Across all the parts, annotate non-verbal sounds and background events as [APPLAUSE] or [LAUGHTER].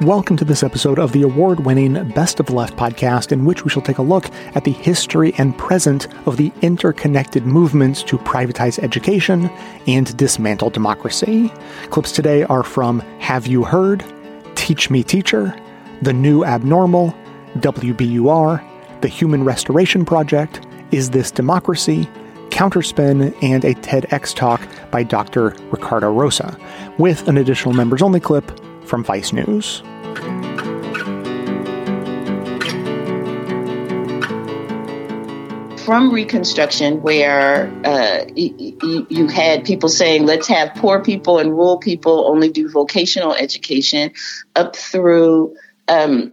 Welcome to this episode of the award winning Best of the Left podcast, in which we shall take a look at the history and present of the interconnected movements to privatize education and dismantle democracy. Clips today are from Have You Heard? Teach Me Teacher, The New Abnormal, WBUR, The Human Restoration Project, Is This Democracy? Counterspin, and a TEDx talk by Dr. Ricardo Rosa, with an additional members only clip from Vice News. from Reconstruction, where uh, you, had people saying, let's have poor people and rural people only do vocational education, up through um,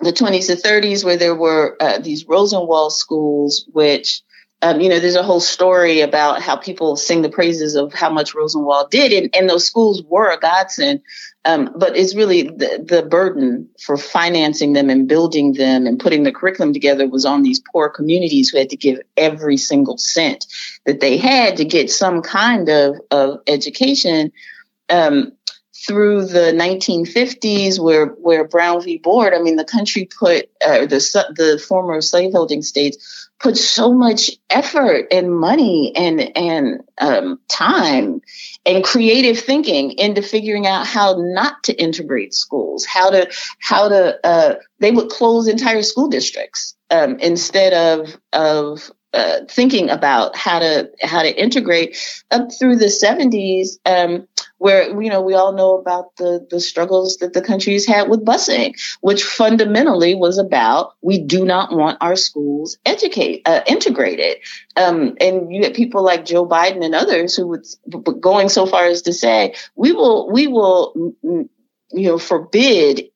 the 20s to 30s, where there were uh, these Rosenwald schools, which um, you know, there's a whole story about how people sing the praises of how much Rosenwald did, and, and those schools were a godsend. Um, but it's really the, the burden for financing them and building them and putting the curriculum together was on these poor communities who had to give every single cent that they had to get some kind of, of education. Um, through the 1950s, where where Brown v. Board, I mean, the country put uh, the the former slaveholding states put so much effort and money and and um, time and creative thinking into figuring out how not to integrate schools, how to how to uh, they would close entire school districts um, instead of of uh, thinking about how to how to integrate up through the 70s um, where you know we all know about the the struggles that the country's had with busing which fundamentally was about we do not want our schools educate uh, integrated. Um, and you had people like Joe Biden and others who would going so far as to say we will we will you know forbid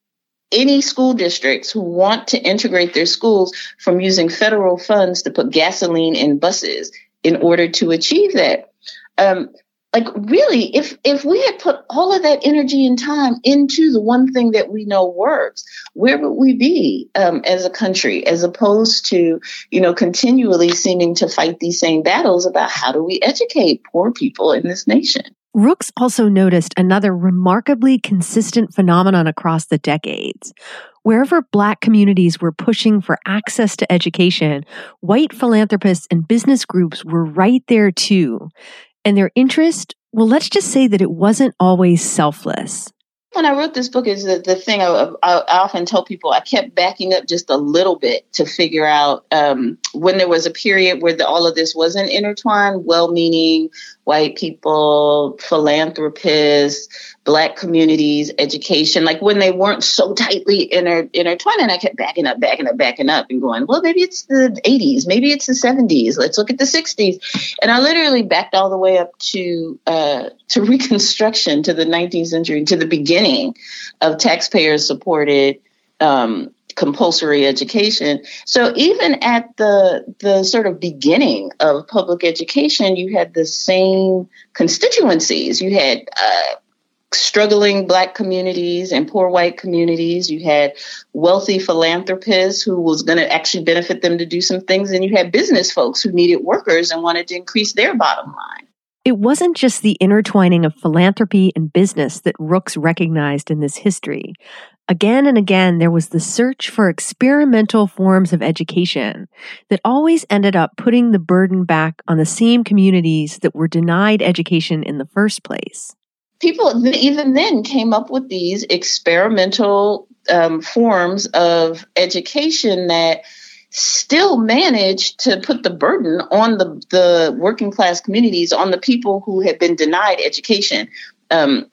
any school districts who want to integrate their schools from using federal funds to put gasoline in buses in order to achieve that. Um, like really, if if we had put all of that energy and time into the one thing that we know works, where would we be um, as a country, as opposed to you know continually seeming to fight these same battles about how do we educate poor people in this nation? Rooks also noticed another remarkably consistent phenomenon across the decades. Wherever Black communities were pushing for access to education, white philanthropists and business groups were right there too. And their interest, well, let's just say that it wasn't always selfless when I wrote this book is the, the thing I, I, I, often tell people I kept backing up just a little bit to figure out um, when there was a period where the, all of this wasn't intertwined, well-meaning white people, philanthropists, black communities, education, like when they weren't so tightly inter, intertwined. And I kept backing up, backing up, backing up and going, well, maybe it's the 80s, maybe it's the 70s. Let's look at the 60s. And I literally backed all the way up to uh, to [LAUGHS] Reconstruction, to the 19th century, to the beginning of taxpayer supported um, compulsory education. So even at the the sort of beginning of public education, you had the same constituencies. You had uh, struggling black communities and poor white communities. You had wealthy philanthropists who was going to actually benefit them to do some things, and you had business folks who needed workers and wanted to increase their bottom line. It wasn't just the intertwining of philanthropy and business that Rooks recognized in this history. Again and again, there was the search for experimental forms of education that always ended up putting the burden back on the same communities that were denied education in the first place. People even then came up with these experimental um, forms of education that still managed to put the burden on the, the working class communities, on the people who had been denied education. Um,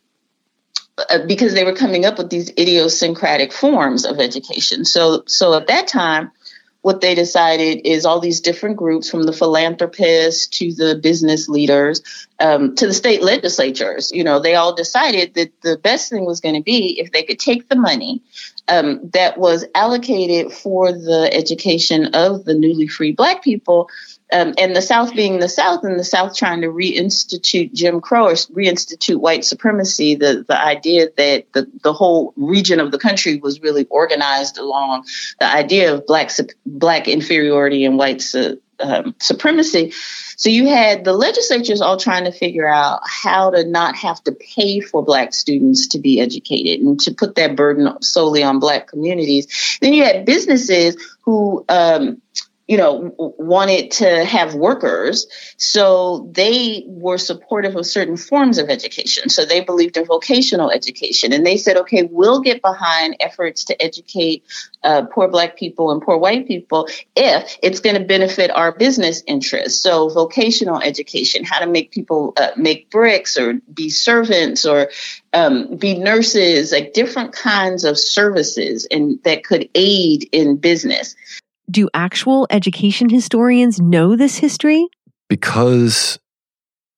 Uh, because they were coming up with these idiosyncratic forms of education. So, so at that time, what they decided is all these different groups, from the philanthropists to the business leaders um, to the state legislatures, you know, they all decided that the best thing was going to be if they could take the money um, that was allocated for the education of the newly free Black people um, and the South being the South, and the South trying to reinstitute Jim Crow or reinstitute white supremacy, the, the idea that the, the whole region of the country was really organized along the idea of black black inferiority and white su- um, supremacy. So you had the legislatures all trying to figure out how to not have to pay for Black students to be educated and to put that burden solely on Black communities. Then you had businesses who um, you know, wanted to have workers. So they were supportive of certain forms of education. So they believed in vocational education. And they said, okay, we'll get behind efforts to educate uh, poor Black people and poor white people if it's going to benefit our business interests. So vocational education, how to make people uh, make bricks or be servants or um, be nurses, like different kinds of services and that could aid in business do actual education historians know this history? Because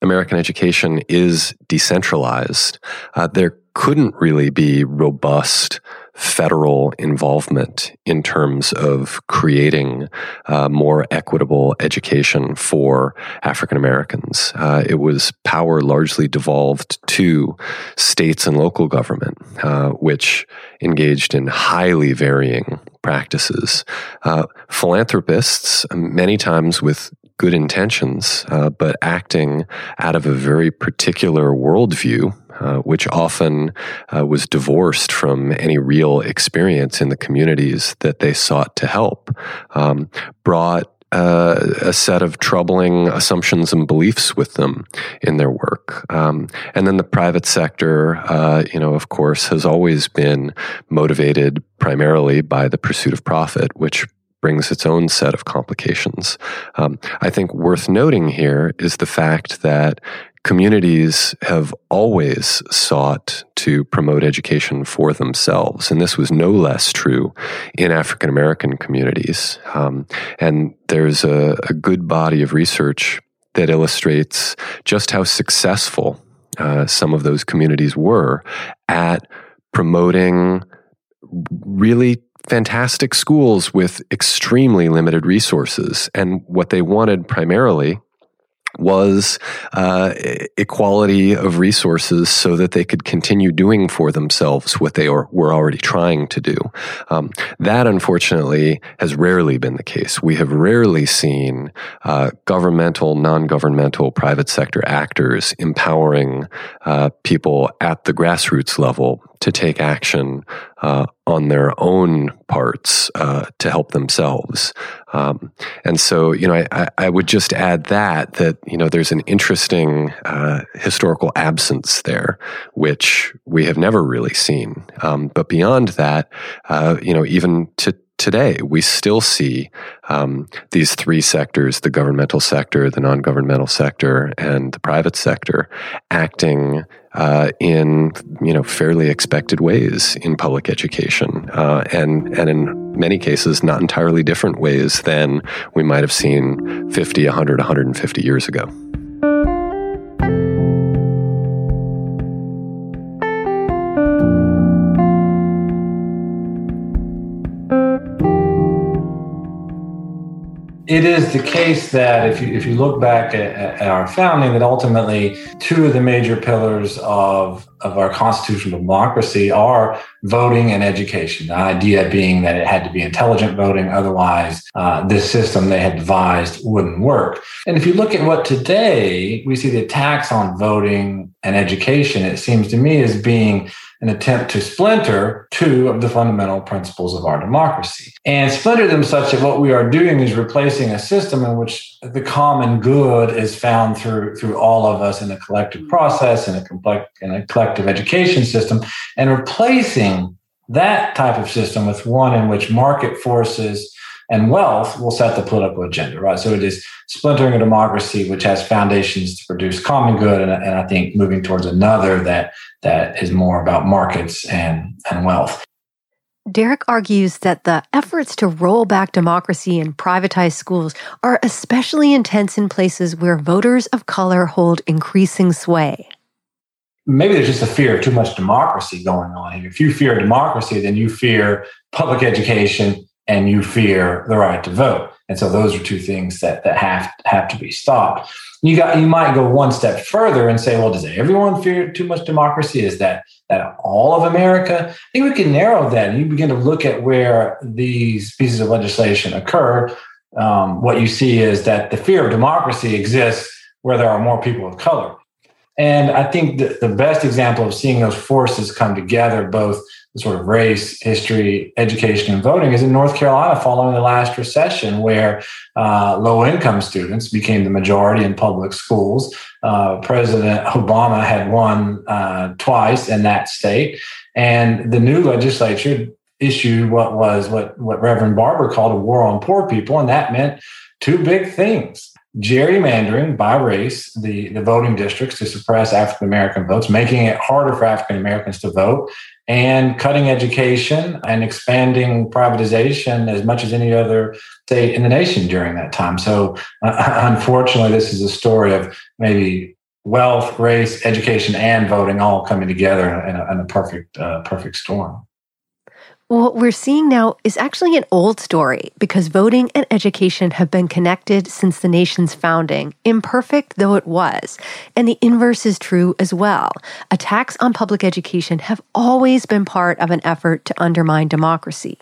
American education is decentralized, uh, there couldn't really be robust federal involvement in terms of creating uh, more equitable education for African Americans. Uh, it was power largely devolved to states and local government, uh, which engaged in highly varying practices. Uh, philanthropists, many times with good intentions, uh, but acting out of a very particular worldview, uh, which often uh, was divorced from any real experience in the communities that they sought to help, um, brought uh, a set of troubling assumptions and beliefs with them in their work. Um, and then the private sector, uh, you know, of course, has always been motivated primarily by the pursuit of profit, which brings its own set of complications. Um, I think worth noting here is the fact that communities have always sought to promote education for themselves. And this was no less true in African American communities. Um, and there's a, a, good body of research that illustrates just how successful uh, some of those communities were at promoting really fantastic schools with extremely limited resources. And what they wanted primarily was uh, equality of resources so that they could continue doing for themselves what they are, were already trying to do. Um, that, unfortunately, has rarely been the case. We have rarely seen uh, governmental, non governmental, private sector actors empowering uh, people at the grassroots level to take action uh, on their own parts uh, to help themselves. Um, and so, you know, I, I, would just add that that you know there's an interesting uh, historical absence there, which we have never really seen. Um, but beyond that, uh, you know, even to today, we still see um, these three sectors the governmental sector, the non governmental sector, and the private sector acting uh, in you know fairly expected ways in public education, uh, and and in many cases not entirely different ways than we might have seen 50, 100, 150 years ago. It is the case that if you if you look back at, at, our founding, that ultimately two of the major pillars of of our constitutional democracy are voting and education. The idea being that it had to be intelligent voting, otherwise uh, this system they had devised wouldn't work. And if you look at what today we see the attacks on voting and education, it seems to me as being an attempt to splinter two of the fundamental principles of our democracy and splinter them such that what we are doing is replacing a system in which the common good is found through through all of us in a collective process in a, complex, in a collective education system and replacing that type of system with one in which market forces and wealth will set the political agenda, right? So it is splintering a democracy which has foundations to produce common good, and, and I think moving towards another that that is more about markets and and wealth. Derek argues that the efforts to roll back democracy and privatize schools are especially intense in places where voters of color hold increasing sway. Maybe there's just a fear of too much democracy going on here. If you fear democracy, then you fear public education and you fear the right to vote. And so those are two things that, that have, have to be stopped. You got you might go one step further and say, well, does everyone fear too much democracy? Is that that all of America? I think we can narrow that and you begin to look at where these pieces of legislation occur. um, what you see is that the fear of democracy exists where there are more people of color. And I think the, the best example of seeing those forces come together, both sort of race, history, education, and voting, is in North Carolina following the last recession, where uh, low income students became the majority in public schools. Uh, President Obama had won uh, twice in that state. And the new legislature issued what was what, what Reverend Barber called a war on poor people. And that meant two big things gerrymandering by race the, the voting districts to suppress African American votes, making it harder for African Americans to vote, and cutting education and expanding privatization as much as any other state in the nation during that time. So, uh, [LAUGHS] unfortunately, this is a story of maybe wealth, race, education, and voting all coming together in a, in a perfect, uh, perfect storm. What we're seeing now is actually an old story because voting and education have been connected since the nation's founding, imperfect though it was. And the inverse is true as well. Attacks on public education have always been part of an effort to undermine democracy.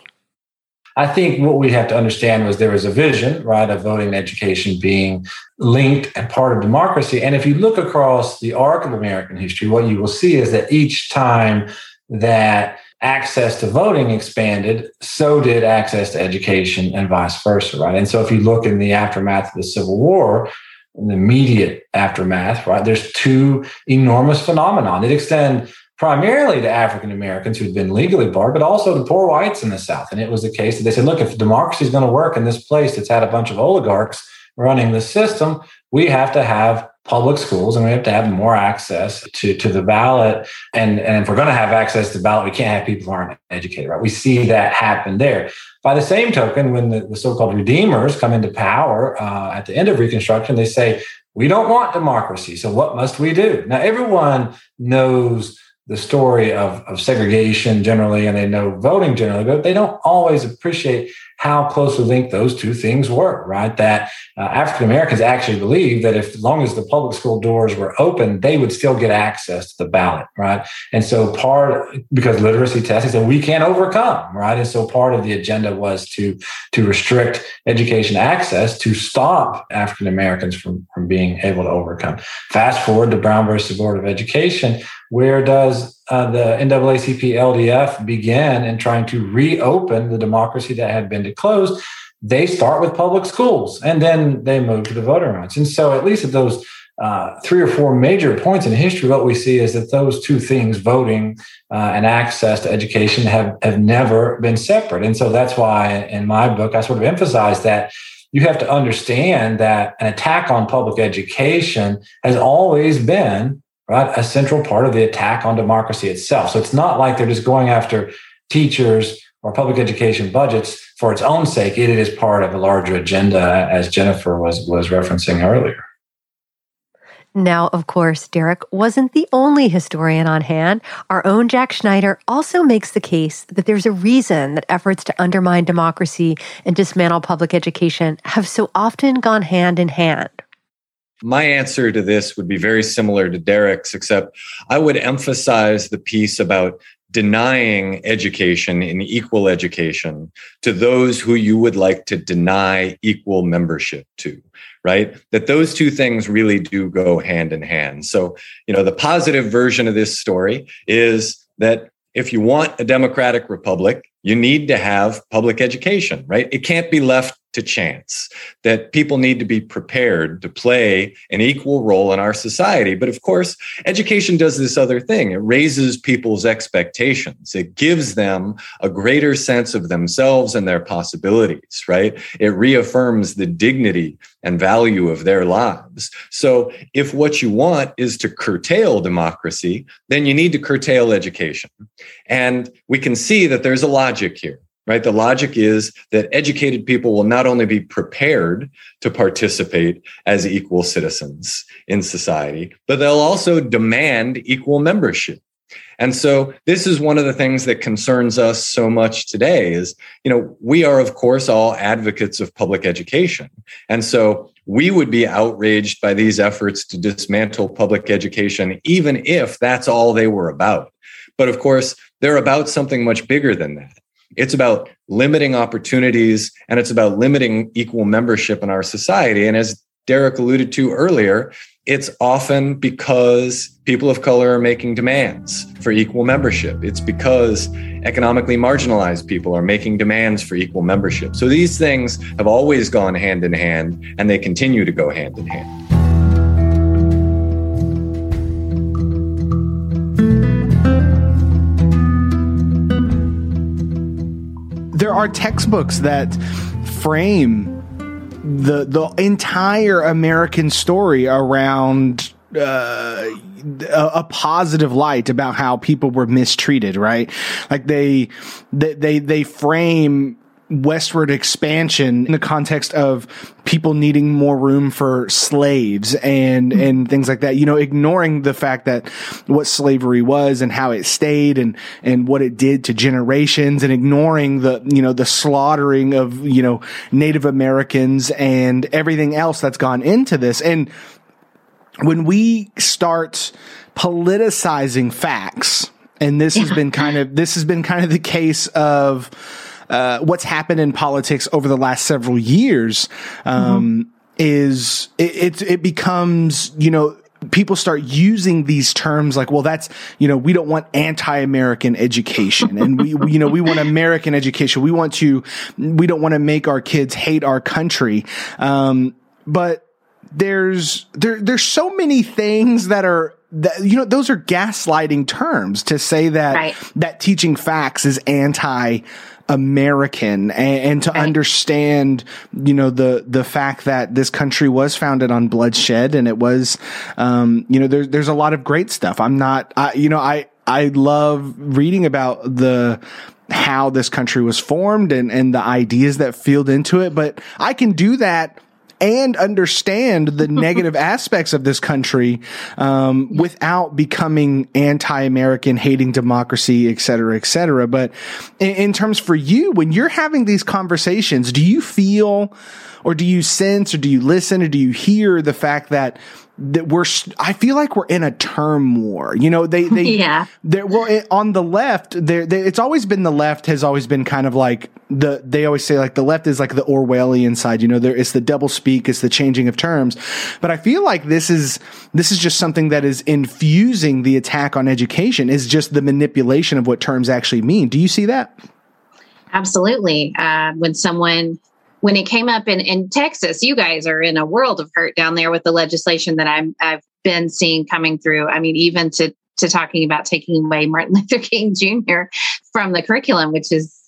I think what we have to understand was there was a vision, right, of voting and education being linked and part of democracy. And if you look across the arc of American history, what you will see is that each time that access to voting expanded, so did access to education and vice versa, right? And so if you look in the aftermath of the Civil War, in the immediate aftermath, right, there's two enormous phenomena that extend primarily to African Americans who'd been legally barred, but also to poor whites in the South. And it was the case that they said, look, if democracy is going to work in this place that's had a bunch of oligarchs running the system, we have to have public schools and we have to have more access to, to the ballot. And, and if we're going to have access to the ballot, we can't have people who aren't educated, right? We see that happen there. By the same token, when the, the so-called redeemers come into power uh, at the end of Reconstruction, they say, we don't want democracy. So what must we do? Now, everyone knows the story of, of segregation generally and they know voting generally, but they don't always appreciate how closely linked those two things were, right? That uh, African Americans actually believed that if as long as the public school doors were open, they would still get access to the ballot, right? And so part because literacy testing said we can't overcome, right? And so part of the agenda was to to restrict education access to stop African Americans from, from being able to overcome. Fast forward to Brown versus Board of Education, where does uh, the NAACP LDF began in trying to reopen the democracy that had been closed? They start with public schools and then they move to the voting rights. And so, at least at those uh, three or four major points in history, what we see is that those two things, voting uh, and access to education, have, have never been separate. And so that's why in my book, I sort of emphasize that you have to understand that an attack on public education has always been right? A central part of the attack on democracy itself. So it's not like they're just going after teachers or public education budgets for its own sake. It is part of a larger agenda, as Jennifer was was referencing earlier. Now, of course, Derek wasn't the only historian on hand. Our own Jack Schneider also makes the case that there's a reason that efforts to undermine democracy and dismantle public education have so often gone hand in hand. My answer to this would be very similar to Derek's, except I would emphasize the piece about denying education and equal education to those who you would like to deny equal membership to right? That those two things really do go hand in hand. So you know the positive version of this story is that if you want a democratic republic you need to have public education right? It can't be left to chance, that people need to be prepared to play an equal role in our society. But of course, education does this other thing it raises people's expectations, it gives them a greater sense of themselves and their possibilities, right? It reaffirms the dignity and value of their lives. So if what you want is to curtail democracy, then you need to curtail education. And we can see that there's a logic here right? The logic is that educated people will not only be prepared to participate as equal citizens in society, but they'll also demand equal membership. And so this is one of the things that concerns us so much today is, you know, we are of course all advocates of public education. And so we would be outraged by these efforts to dismantle public education even if that's all they were about. But of course, they're about something much bigger than that It's about limiting opportunities and it's about limiting equal membership in our society. And as Derek alluded to earlier, it's often because people of color are making demands for equal membership. It's because economically marginalized people are making demands for equal membership. So these things have always gone hand in hand and they continue to go hand in hand. Are textbooks that frame the the entire American story around uh, a, positive light about how people were mistreated, right? Like they they they, they frame westward expansion in the context of people needing more room for slaves and mm-hmm. and things like that you know ignoring the fact that what slavery was and how it stayed and and what it did to generations and ignoring the you know the slaughtering of you know native americans and everything else that's gone into this and when we start politicizing facts and this yeah. has been kind of this has been kind of the case of uh, what's happened in politics over the last several years um, mm-hmm. is it, it, it becomes you know people start using these terms like well that's you know we don't want anti-american education and we, we you know we want american education we want to we don't want to make our kids hate our country um, but there's there there's so many things that are that, you know those are gaslighting terms to say that right. that teaching facts is anti American and, and to right. understand, you know, the, the fact that this country was founded on bloodshed and it was, um, you know, there's, there's a lot of great stuff. I'm not, I, you know, I, I love reading about the, how this country was formed and, and the ideas that filled into it, but I can do that and understand the [LAUGHS] negative aspects of this country um, without becoming anti-American, hating democracy, et cetera, et cetera. But in, in terms for you, when you're having these conversations, do you feel or do you sense or do you listen or do you hear the fact that that we're I feel like we're in a term war. You know, they they [LAUGHS] yeah. They're, well, it, on the left, they it's always been the left has always been kind of like the they always say like the left is like the Orwellian side. You know, there it's the double speak, it's the changing of terms. But I feel like this is this is just something that is infusing the attack on education is just the manipulation of what terms actually mean. Do you see that? Absolutely. Uh, when someone when it came up in, in Texas, you guys are in a world of hurt down there with the legislation that I'm, I've been seeing coming through. I mean, even to, to talking about taking away [LAUGHS] Martin Luther King Jr. from the curriculum, which is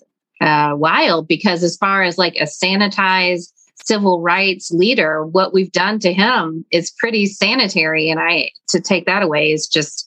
uh, wild because as far as like a sanitized civil rights leader, what we've done to him is pretty sanitary. And I, to take that away is just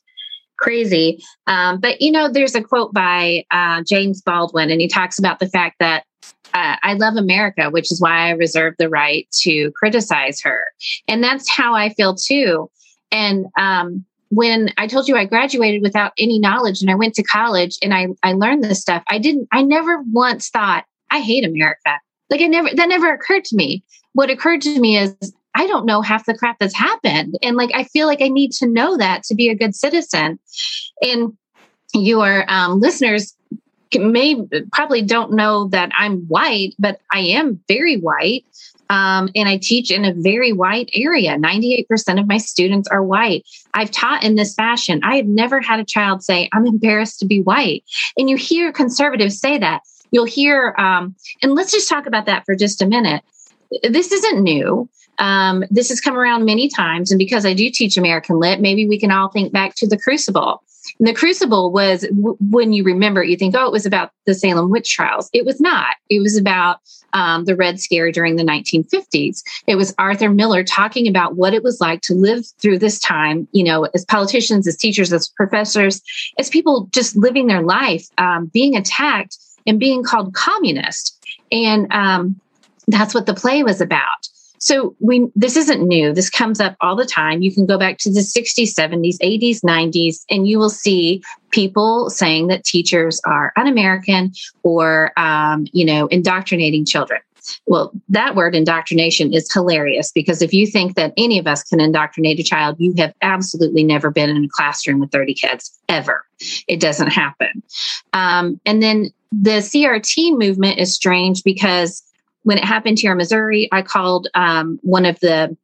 crazy. Um, but you know, there's a quote by uh, James Baldwin, and he talks about the fact that uh, I love America, which is why I reserve the right to criticize her. And that's how I feel too. And um, when I told you I graduated without any knowledge and I went to college and I, I learned this stuff, I didn't, I never once thought, I hate America. Like I never, that never occurred to me. What occurred to me is I don't know half the crap that's happened. And like, I feel like I need to know that to be a good citizen. And your um, listeners may probably don't know that I'm white, but I am very white. Um, and I teach in a very white area. 98% of my students are white. I've taught in this fashion. I have never had a child say, I'm embarrassed to be white. And you hear conservatives say that. You'll hear, um, and let's just talk about that for just a minute. This isn't new. Um, this has come around many times. And because I do teach American Lit, maybe we can all think back to the Crucible. And the Crucible was, w- when you remember, it, you think, oh, it was about the Salem witch trials. It was not. It was about um, the Red Scare during the 1950s. It was Arthur Miller talking about what it was like to live through this time, you know, as politicians, as teachers, as professors, as people just living their life, um, being attacked and being called communist. And um, that's what the play was about. So we this isn't new. This comes up all the time. You can go back to the 60s, 70s, 80s, 90s, and you will see people saying that teachers are un-American or um, you know indoctrinating children. well, that word indoctrination is hilarious because if you think that any of us can indoctrinate a child, you have absolutely never been in a classroom with 30 kids ever. It doesn't happen. Um, and then the CRT movement is strange because when it happened here in Missouri, I called um, one of the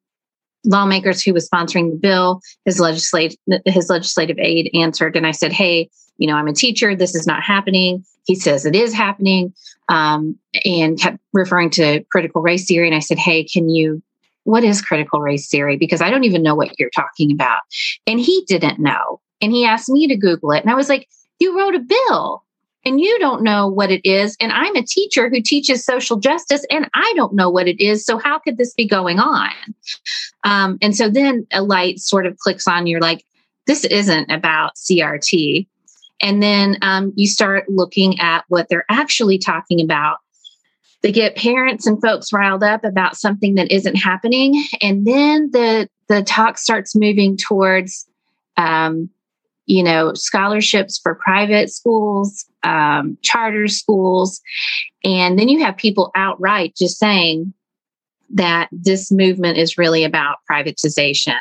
lawmakers who was sponsoring the bill. His legislative his legislative aide answered, and I said, "Hey, you know, I'm a teacher. This is not happening." He says it is happening, um, and kept referring to critical race theory. And I said, "Hey, can you?" What is critical race theory? Because I don't even know what you're talking about. And he didn't know. And he asked me to Google it. And I was like, You wrote a bill and you don't know what it is. And I'm a teacher who teaches social justice and I don't know what it is. So how could this be going on? Um, and so then a light sort of clicks on. You're like, this isn't about CRT. And then um, you start looking at what they're actually talking about. They get parents and folks riled up about something that isn't happening, and then the the talk starts moving towards um, you know, scholarships for private schools, um, charter schools. And then you have people outright just saying that this movement is really about privatization.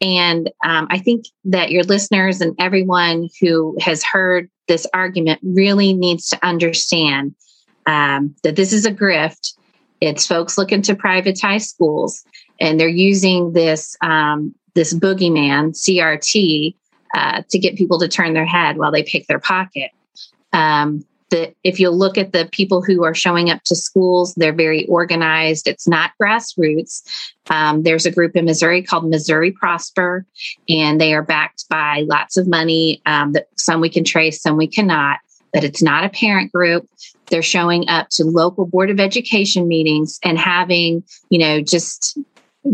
And um, I think that your listeners and everyone who has heard this argument really needs to understand um, that this is a grift. It's folks looking to privatize schools, and they're using this um, this boogeyman CRT uh, to get people to turn their head while they pick their pocket. Um, the, if you look at the people who are showing up to schools, they're very organized. It's not grassroots. Um, there's a group in Missouri called Missouri Prosper, and they are backed by lots of money. Um, that some we can trace, some we cannot. But it's not a parent group. They're showing up to local board of education meetings and having, you know, just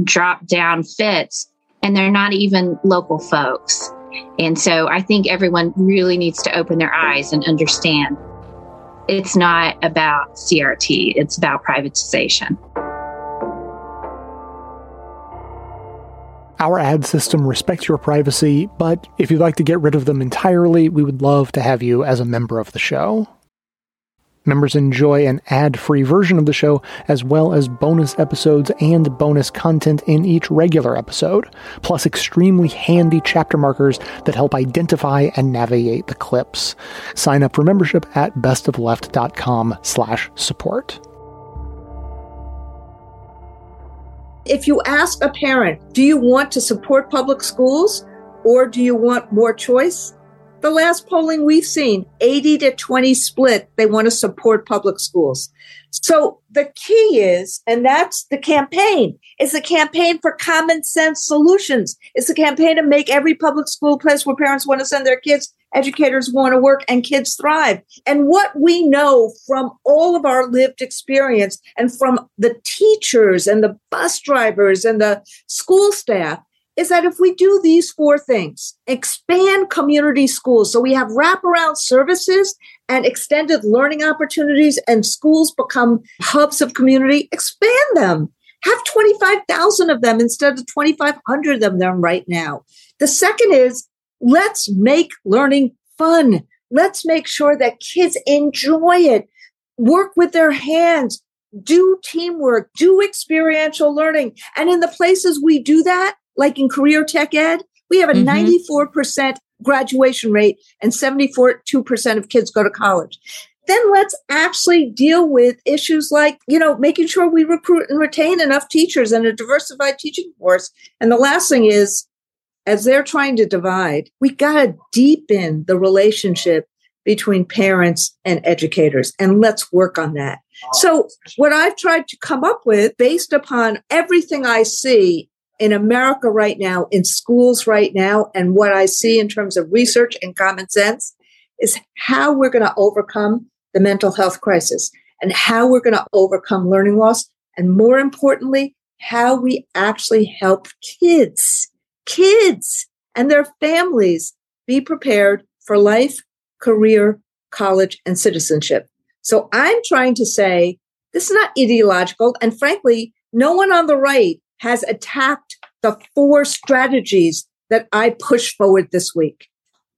drop down fits, and they're not even local folks. And so I think everyone really needs to open their eyes and understand it's not about CRT, it's about privatization. Our ad system respects your privacy, but if you'd like to get rid of them entirely, we would love to have you as a member of the show. Members enjoy an ad free version of the show, as well as bonus episodes and bonus content in each regular episode, plus extremely handy chapter markers that help identify and navigate the clips. Sign up for membership at bestofleft.com slash support. If you ask a parent, do you want to support public schools or do you want more choice? The last polling we've seen 80 to 20 split they want to support public schools. So the key is and that's the campaign. It's a campaign for common sense solutions. It's a campaign to make every public school place where parents want to send their kids educators want to work and kids thrive. And what we know from all of our lived experience and from the teachers and the bus drivers and the school staff is that if we do these four things, expand community schools, so we have wraparound services and extended learning opportunities, and schools become hubs of community, expand them. Have 25,000 of them instead of 2,500 of them right now. The second is let's make learning fun. Let's make sure that kids enjoy it, work with their hands, do teamwork, do experiential learning. And in the places we do that, like in career tech ed, we have a mm-hmm. 94% graduation rate and 74.2% of kids go to college. Then let's actually deal with issues like, you know, making sure we recruit and retain enough teachers and a diversified teaching force. And the last thing is, as they're trying to divide, we got to deepen the relationship between parents and educators. And let's work on that. So, what I've tried to come up with, based upon everything I see in America right now, in schools right now, and what I see in terms of research and common sense is how we're going to overcome the mental health crisis and how we're going to overcome learning loss. And more importantly, how we actually help kids, kids and their families be prepared for life, career, college, and citizenship. So I'm trying to say this is not ideological. And frankly, no one on the right has attacked the four strategies that I push forward this week.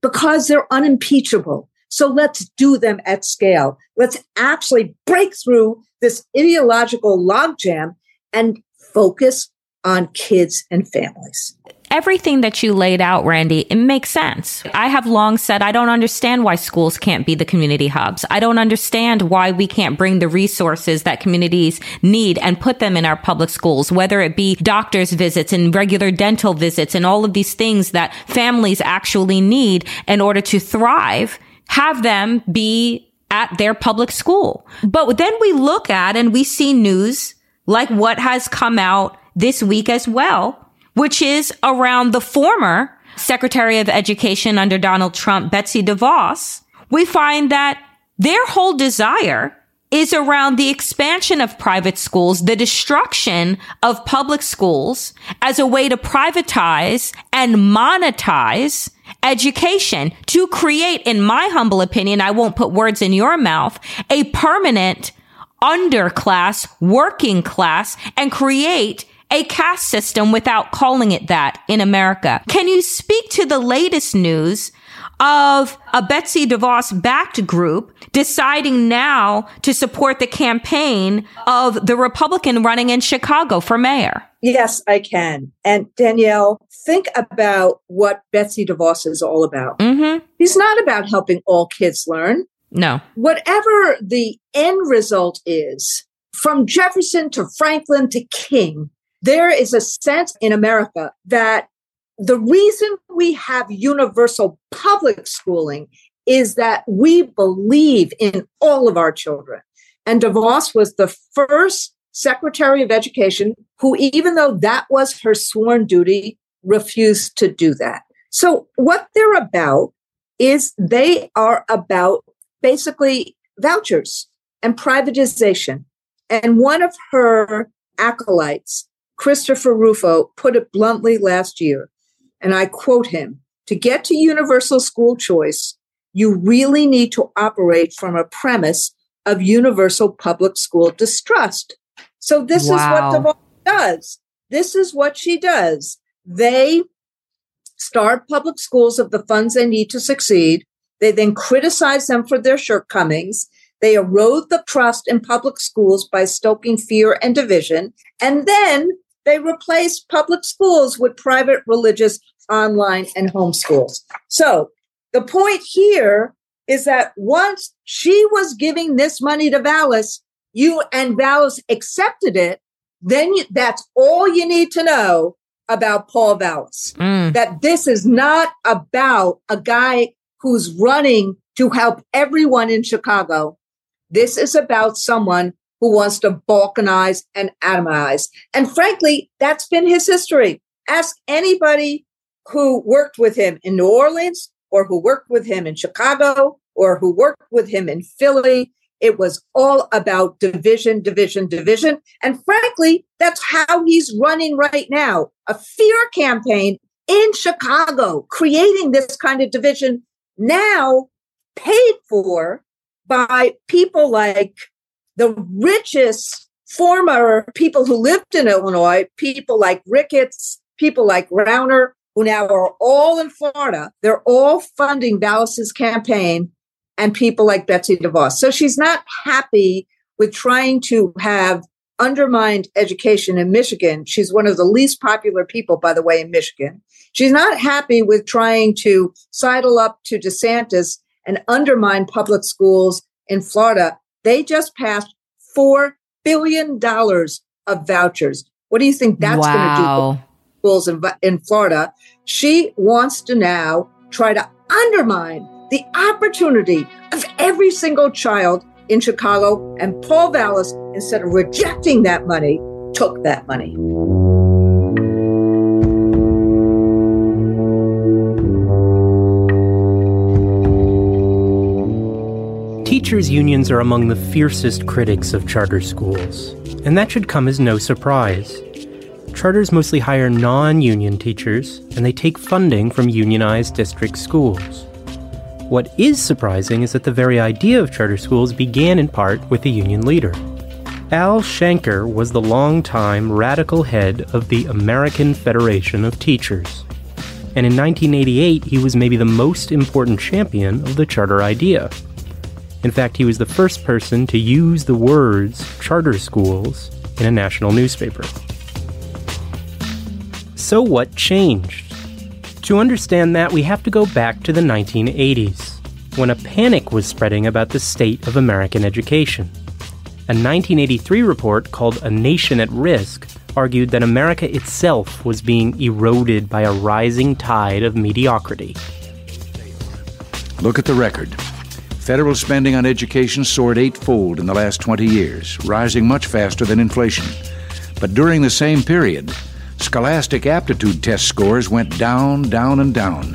Because they're unimpeachable, So let's do them at scale. Let's actually break through this ideological logjam and focus on kids and families everything that you laid out, Randi, it makes sense. I have long said I don't understand why schools can't be the community hubs. I don't understand why we can't bring the resources that communities need and put them in our public schools, whether it be doctor's visits and regular dental visits and all of these things that families actually need in order to thrive, have them be at their public school. But then we look at and we see news like what has come out this week as well which is around the former Secretary of Education under Donald Trump, Betsy DeVos, we find that their whole desire is around the expansion of private schools, the destruction of public schools as a way to privatize and monetize education. To create, in my humble opinion, I won't put words in your mouth, a permanent underclass, working class and create a caste system without calling it that in America. Can you speak to the latest news of a Betsy DeVos backed group deciding now to support the campaign of the Republican running in Chicago for mayor? Yes, I can. And Danielle, think about what Betsy DeVos is all about. Mm-hmm. He's not about helping all kids learn. No. Whatever the end result is, from Jefferson to Franklin to King, there is a sense in America that the reason we have universal public schooling is that we believe in all of our children. And DeVos was the first Secretary of Education who, even though that was her sworn duty, refused to do that. So, what they're about is they are about basically vouchers and privatization. And one of her acolytes Christopher Rufo put it bluntly last year, and I quote him To get to universal school choice, you really need to operate from a premise of universal public school distrust. So, this wow. is what DeVos does. This is what she does. They starve public schools of the funds they need to succeed. They then criticize them for their shortcomings. They erode the trust in public schools by stoking fear and division. And then they replaced public schools with private religious online and homeschools. So the point here is that once she was giving this money to Vallas, you and Vallas accepted it, then you, that's all you need to know about Paul Vallas. Mm. That this is not about a guy who's running to help everyone in Chicago. This is about someone who wants to balkanize and atomize. And frankly, that's been his history. Ask anybody who worked with him in New Orleans or who worked with him in Chicago or who worked with him in Philly. It was all about division, division, division. And frankly, that's how he's running right now a fear campaign in Chicago, creating this kind of division now paid for by people like the richest former people who lived in Illinois, people like Ricketts, people like Rauner, who now are all in Florida, they're all funding Vallas's campaign and people like Betsy DeVos. So she's not happy with trying to have undermined education in Michigan. She's one of the least popular people, by the way, in Michigan. She's not happy with trying to sidle up to DeSantis and undermine public schools in Florida. They just passed $4 billion of vouchers. What do you think that's wow. going to do schools in, in Florida? She wants to now try to undermine the opportunity of every single child in Chicago. And Paul Vallas, instead of rejecting that money, took that money. Teachers' unions are among the fiercest critics of charter schools, and that should come as no surprise. Charters mostly hire non union teachers, and they take funding from unionized district schools. What is surprising is that the very idea of charter schools began in part with a union leader. Al Shanker was the longtime radical head of the American Federation of Teachers. And in 1988, he was maybe the most important champion of the charter idea. In fact, he was the first person to use the words charter schools in a national newspaper. So, what changed? To understand that, we have to go back to the 1980s, when a panic was spreading about the state of American education. A 1983 report called A Nation at Risk argued that America itself was being eroded by a rising tide of mediocrity. Look at the record. Federal spending on education soared eightfold in the last 20 years, rising much faster than inflation. But during the same period, scholastic aptitude test scores went down, down, and down.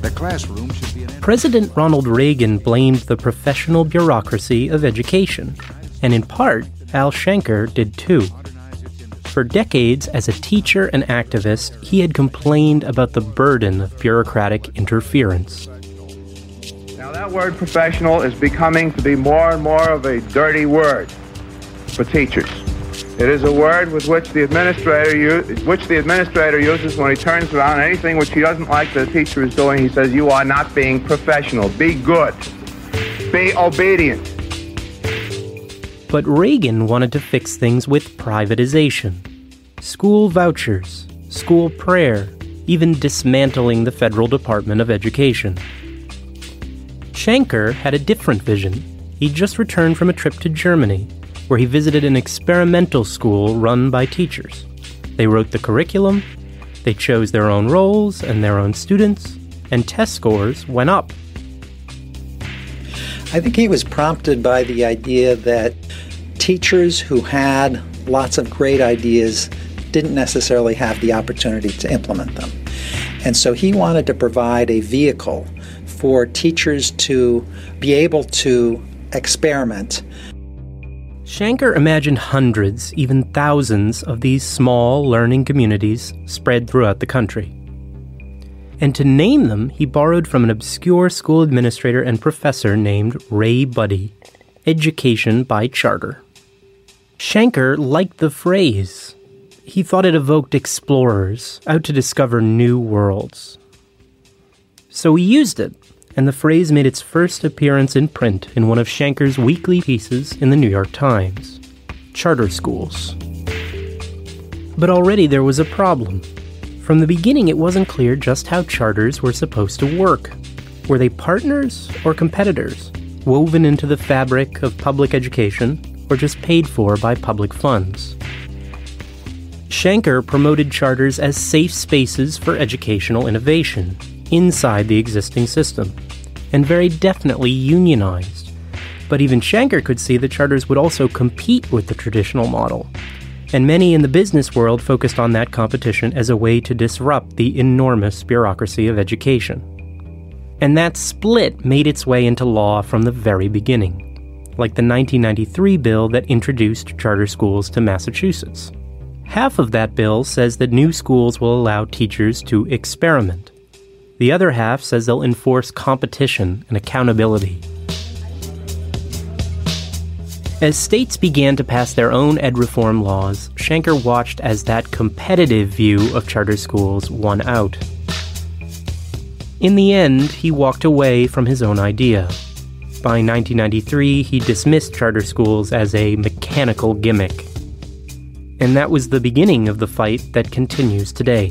The classroom should be an. President Ronald Reagan blamed the professional bureaucracy of education, and in part, Al Shanker did too. For decades, as a teacher and activist, he had complained about the burden of bureaucratic interference. Now, that word professional is becoming to be more and more of a dirty word for teachers. It is a word with which the administrator u- which the administrator uses when he turns around anything which he doesn't like the teacher is doing. He says, "You are not being professional. Be good. Be obedient." But Reagan wanted to fix things with privatization school vouchers, school prayer, even dismantling the federal Department of Education. Shanker had a different vision. He'd just returned from a trip to Germany, where he visited an experimental school run by teachers. They wrote the curriculum, they chose their own roles and their own students, and test scores went up. I think he was prompted by the idea that teachers who had lots of great ideas didn't necessarily have the opportunity to implement them. And so he wanted to provide a vehicle for teachers to be able to experiment. Shanker imagined hundreds, even thousands, of these small learning communities spread throughout the country. And to name them, he borrowed from an obscure school administrator and professor named Ray Budde Education by Charter. Shanker liked the phrase. He thought it evoked explorers out to discover new worlds. So he used it, and the phrase made its first appearance in print in one of Shanker's weekly pieces in the New York Times Charter Schools. But already there was a problem. From the beginning, it wasn't clear just how charters were supposed to work. Were they partners or competitors, woven into the fabric of public education, or just paid for by public funds? Shanker promoted charters as safe spaces for educational innovation inside the existing system, and very definitely unionized. But even Shanker could see that charters would also compete with the traditional model, and many in the business world focused on that competition as a way to disrupt the enormous bureaucracy of education. And that split made its way into law from the very beginning, like the 1993 bill that introduced charter schools to Massachusetts. Half of that bill says that new schools will allow teachers to experiment. The other half says they'll enforce competition and accountability. As states began to pass their own ed reform laws, Shanker watched as that competitive view of charter schools won out. In the end, he walked away from his own idea. By 1993, he dismissed charter schools as a mechanical gimmick. And that was the beginning of the fight that continues today.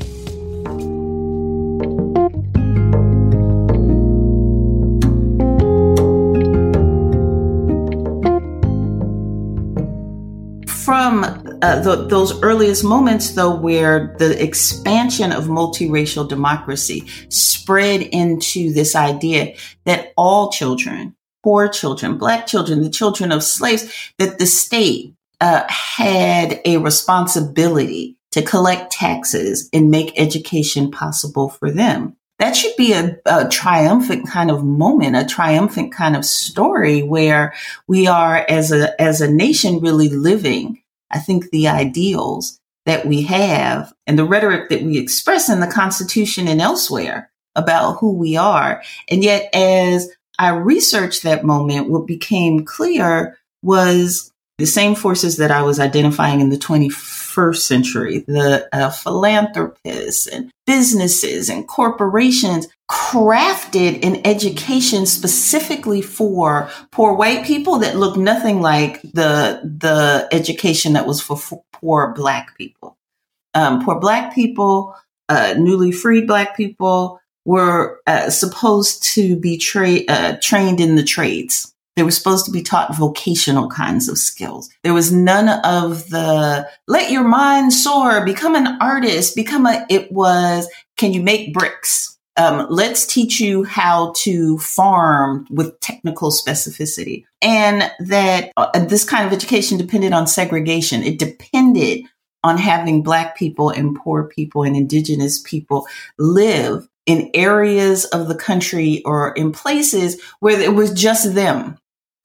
From uh, the, those earliest moments, though, where the expansion of multiracial democracy spread into this idea that all children, poor children, black children, the children of slaves, that the state uh, had a responsibility to collect taxes and make education possible for them. That should be a, a, triumphant kind of moment, a triumphant kind of story where we are as a as a nation really living I think the ideals that we have and the rhetoric that we express in the Constitution and elsewhere about who we are. And yet, as I researched that moment, what became clear was the same forces that I was identifying in the 21st century, the uh, philanthropists and businesses and corporations crafted an education specifically for poor white people that looked nothing like the the education that was for, for poor black people. Um, poor black people, uh, newly freed black people were uh, supposed to be tra- uh, trained in the trades they were supposed to be taught vocational kinds of skills. There was none of the let your mind soar, become an artist, become a, it was, can you make bricks? Um, let's teach you how to farm with technical specificity. And that uh, this kind of education depended on segregation. It depended on having Black people and poor people and Indigenous people live in areas of the country or in places where it was just them.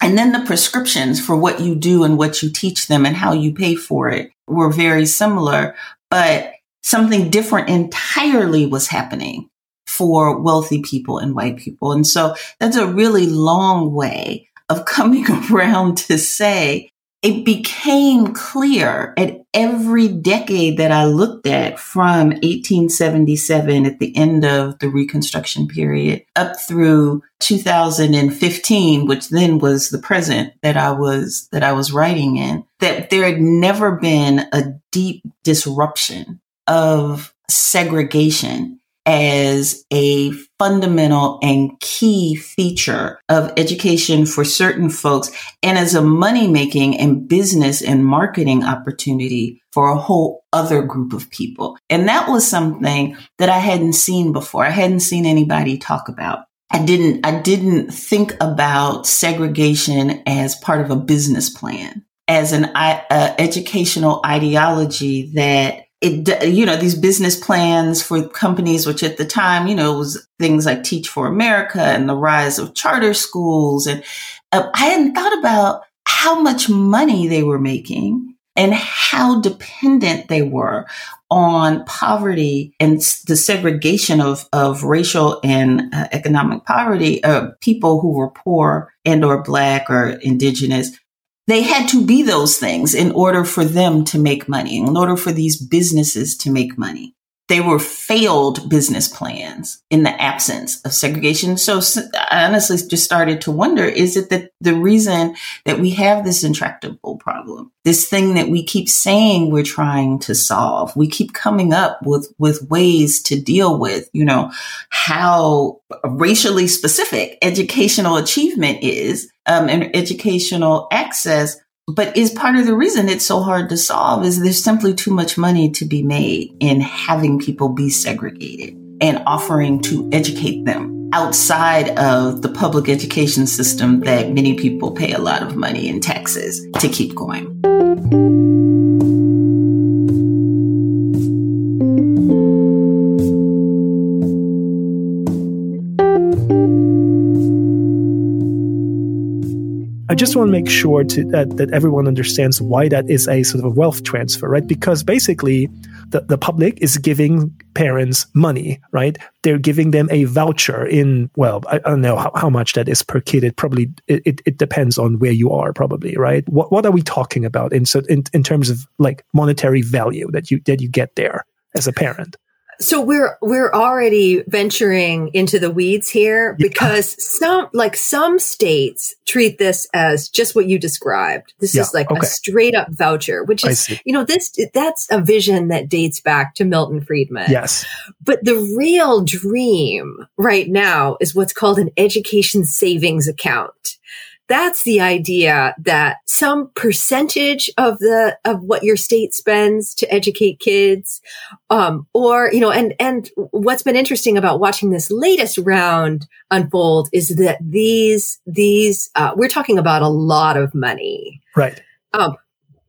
And then the prescriptions for what you do and what you teach them and how you pay for it were very similar, but something different entirely was happening for wealthy people and white people. And so that's a really long way of [LAUGHS] coming [LAUGHS] around to say it became clear at every decade that I looked at from 1877 at the end of the Reconstruction period up through 2015, which then was the present that I was, that I was writing in, that there had never been a deep disruption of segregation as a fundamental and key feature of education for certain folks and as a money making and business and marketing opportunity for a whole other group of people. And that was something that I hadn't seen before. I hadn't seen anybody talk about. I didn't, I didn't think about segregation as part of a business plan, as an uh, educational ideology that it you know these business plans for companies which at the time you know was things like teach for america and the rise of charter schools. And uh, i hadn't thought about how much money they were making and how dependent they were on poverty and the segregation of, of racial and uh, economic poverty uh, people who were poor and or black or indigenous they had to be those things in order for them to make money, in order for these businesses to make money. They were failed business plans in the absence of segregation. So I honestly just started to wonder, is it that the reason that we have this intractable problem, this thing that we keep saying we're trying to solve, we keep coming up with, with ways to deal with, you know, how racially specific educational achievement is um, and educational access. But is part of the reason it's so hard to solve is there's simply too much money to be made in having people be segregated and offering to educate them outside of the public education system that many people pay a lot of money in taxes to keep going. Just want to make sure to, that, that everyone understands why that is a sort of a wealth transfer, right? Because basically, the, the public is giving parents money, right? They're giving them a voucher in, well, I, I don't know how, how much that is per kid. It probably, it, it depends on where you are, probably, right? What, what are we talking about in, so in, in terms of like monetary value that you, that you get there as a parent? So we're we're already venturing into the weeds here because yeah. some like some states treat this as just what you described. This yeah, is like okay. a straight up voucher, which is you know this that's a vision that dates back to Milton Friedman. Yes. But the real dream right now is what's called an education savings account that's the idea that some percentage of the of what your state spends to educate kids um, or you know and and what's been interesting about watching this latest round unfold is that these these uh, we're talking about a lot of money. Right. Um,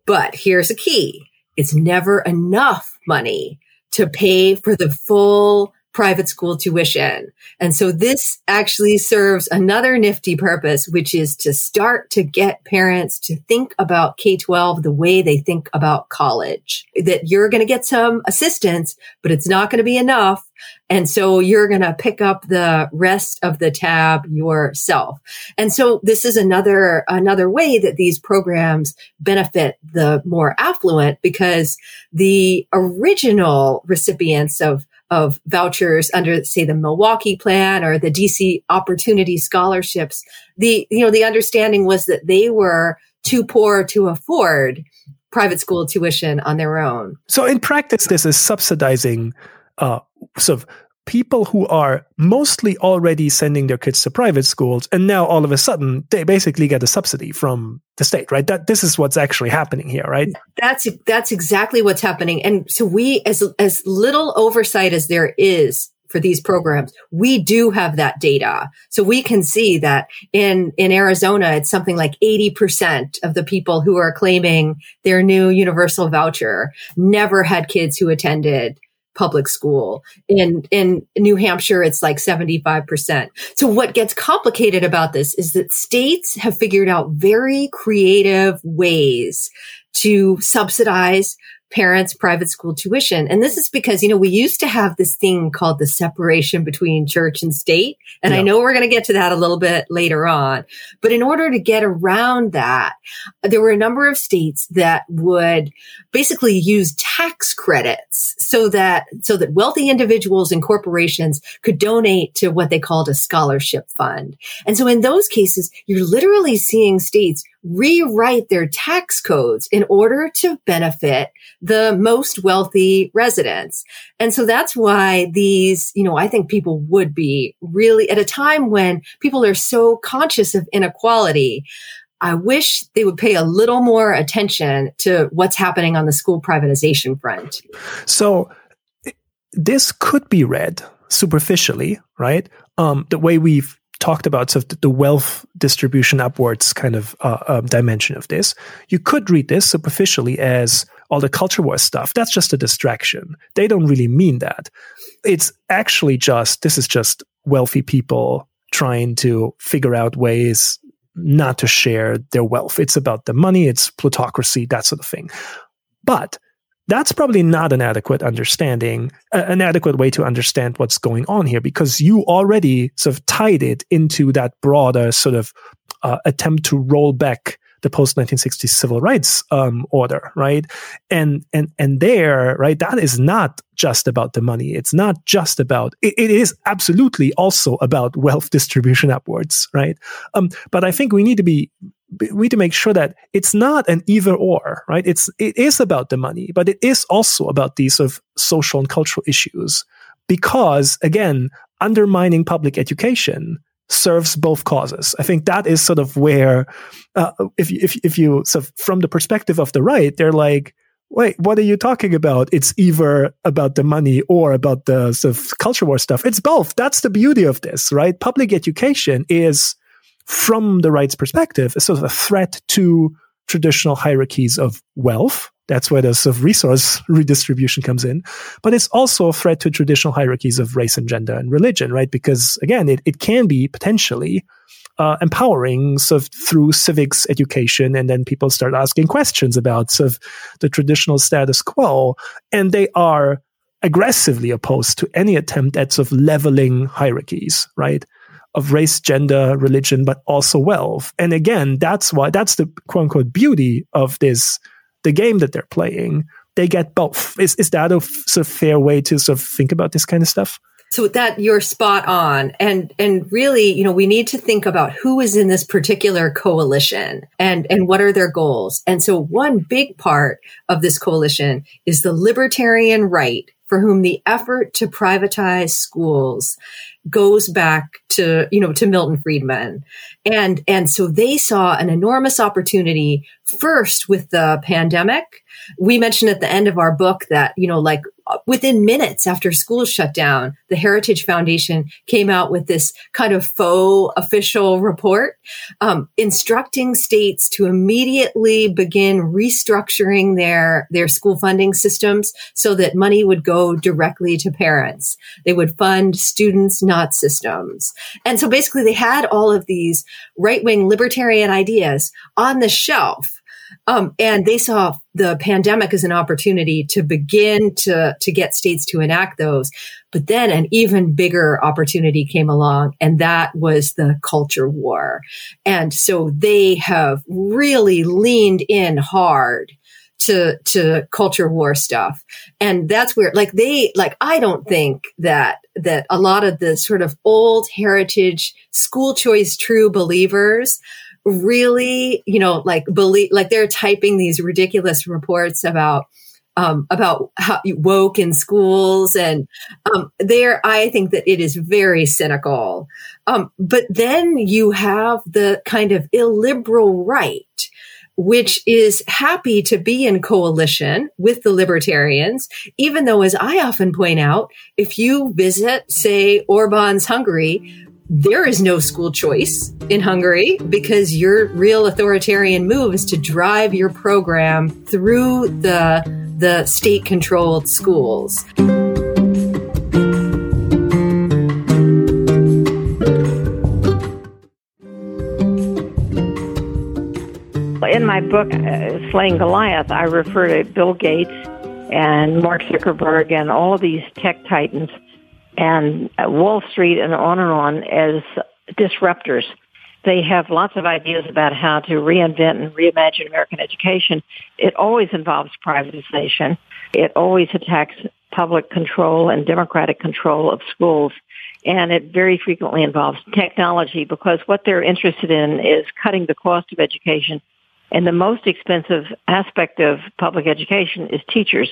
but here's a key. It's never enough money to pay for the full private school tuition. And so this actually serves another nifty purpose, which is to start to get parents to think about K 12 the way they think about college, that you're going to get some assistance, but it's not going to be enough. And so you're going to pick up the rest of the tab yourself. And so this is another, another way that these programs benefit the more affluent because the original recipients of of vouchers under, say, the Milwaukee plan or the DC Opportunity Scholarships, the, you know, the understanding was that they were too poor to afford private school tuition on their own. So in practice, this is subsidizing uh, sort of people who are mostly already sending their kids to private schools and now all of a sudden they basically get a subsidy from the state right? That this is what's actually happening here right? That's that's exactly what's happening. And so we as as little oversight as there is for these programs we do have that data. So we can see that in in Arizona it's something like 80% of the people who are claiming their new universal voucher never had kids who attended public school. In in New Hampshire, it's like 75%. So what gets complicated about this is that states have figured out very creative ways to subsidize parents' private school tuition. And this is because, you know, we used to have this thing called the separation between church and state. And yeah. I know we're going to get to that a little bit later on. But in order to get around that, there were a number of states that would basically use tax credits so that, so that wealthy individuals and corporations could donate to what they called a scholarship fund. And so in those cases, you're literally seeing states rewrite their tax codes in order to benefit the most wealthy residents. And so that's why these, you know, I think people would be really at a time when people are so conscious of inequality. I wish they would pay a little more attention to what's happening on the school privatization front. So this could be read superficially, right? Um, the way we've talked about sort of the wealth distribution upwards kind of uh, um, dimension of this. You could read this superficially as all the culture war stuff. That's just a distraction. They don't really mean that. It's actually just, this is just wealthy people trying to figure out ways not to share their wealth. It's about the money, it's plutocracy, that sort of thing. But that's probably not an adequate understanding, uh, an adequate way to understand what's going on here because you already sort of tied it into that broader sort of uh, attempt to roll back the post 1960s civil rights um, order, right? And and and there, right, that is not just about the money. It's not just about. it, it is absolutely also about wealth [LAUGHS] distribution upwards, right? Um, but I think we need to be we need to make sure that it's not an either or, right? It's it is about the money, but it is also about these sort of social and cultural issues. Because again, undermining public education serves both causes. I think that is sort of where, uh, if if if you so from the perspective of the right, they're like, wait, what are you talking about? It's either about the money or about the sort of culture war stuff. It's both. That's the beauty of this, right? Public education is from the right's perspective, a sort of a threat to traditional hierarchies of wealth. That's where the sort of resource [LAUGHS] redistribution comes in. But it's also a threat to traditional hierarchies of race and gender and religion, right? Because again, it, it can be potentially uh, empowering sort of through civics education. And then people start asking questions about sort of the traditional status quo. And they are aggressively opposed to any attempt at sort of leveling hierarchies, right? Of race, gender, religion, but also wealth. And again, that's why that's the quote unquote beauty of this the game that they're playing. They get both. Is is that a of fair way to sort of think about this kind of stuff? So that you're spot on. And and really, you know, we need to think about who is in this particular coalition and and what are their goals. And so one big part of this coalition is the libertarian right for whom the effort to privatize schools goes back to, you know, to Milton Friedman. And, and so they saw an enormous opportunity first with the pandemic. We mentioned at the end of our book that, you know, like within minutes after school shut down, the Heritage Foundation came out with this kind of faux official report um, instructing states to immediately begin restructuring their their school funding systems so that money would go directly to parents. They would fund students, not systems. And so basically, they had all of these right wing libertarian ideas on the shelf um, and they saw the pandemic as an opportunity to begin to, to get states to enact those. But then an even bigger opportunity came along, and that was the culture war. And so they have really leaned in hard to to culture war stuff and that's where like they like i don't think that that a lot of the sort of old heritage school choice true believers really, you know, like believe, like they're typing these ridiculous reports about, um, about how woke in schools and, um, there, I think that it is very cynical. Um, but then you have the kind of illiberal right, which is happy to be in coalition with the libertarians, even though, as I often point out, if you visit, say, Orban's Hungary, there is no school choice in Hungary because your real authoritarian move is to drive your program through the the state controlled schools. In my book, uh, Slaying Goliath, I refer to Bill Gates and Mark Zuckerberg and all of these tech titans and Wall Street and on and on as disruptors. They have lots of ideas about how to reinvent and reimagine American education. It always involves privatization. It always attacks public control and democratic control of schools. And it very frequently involves technology because what they're interested in is cutting the cost of education. And the most expensive aspect of public education is teachers.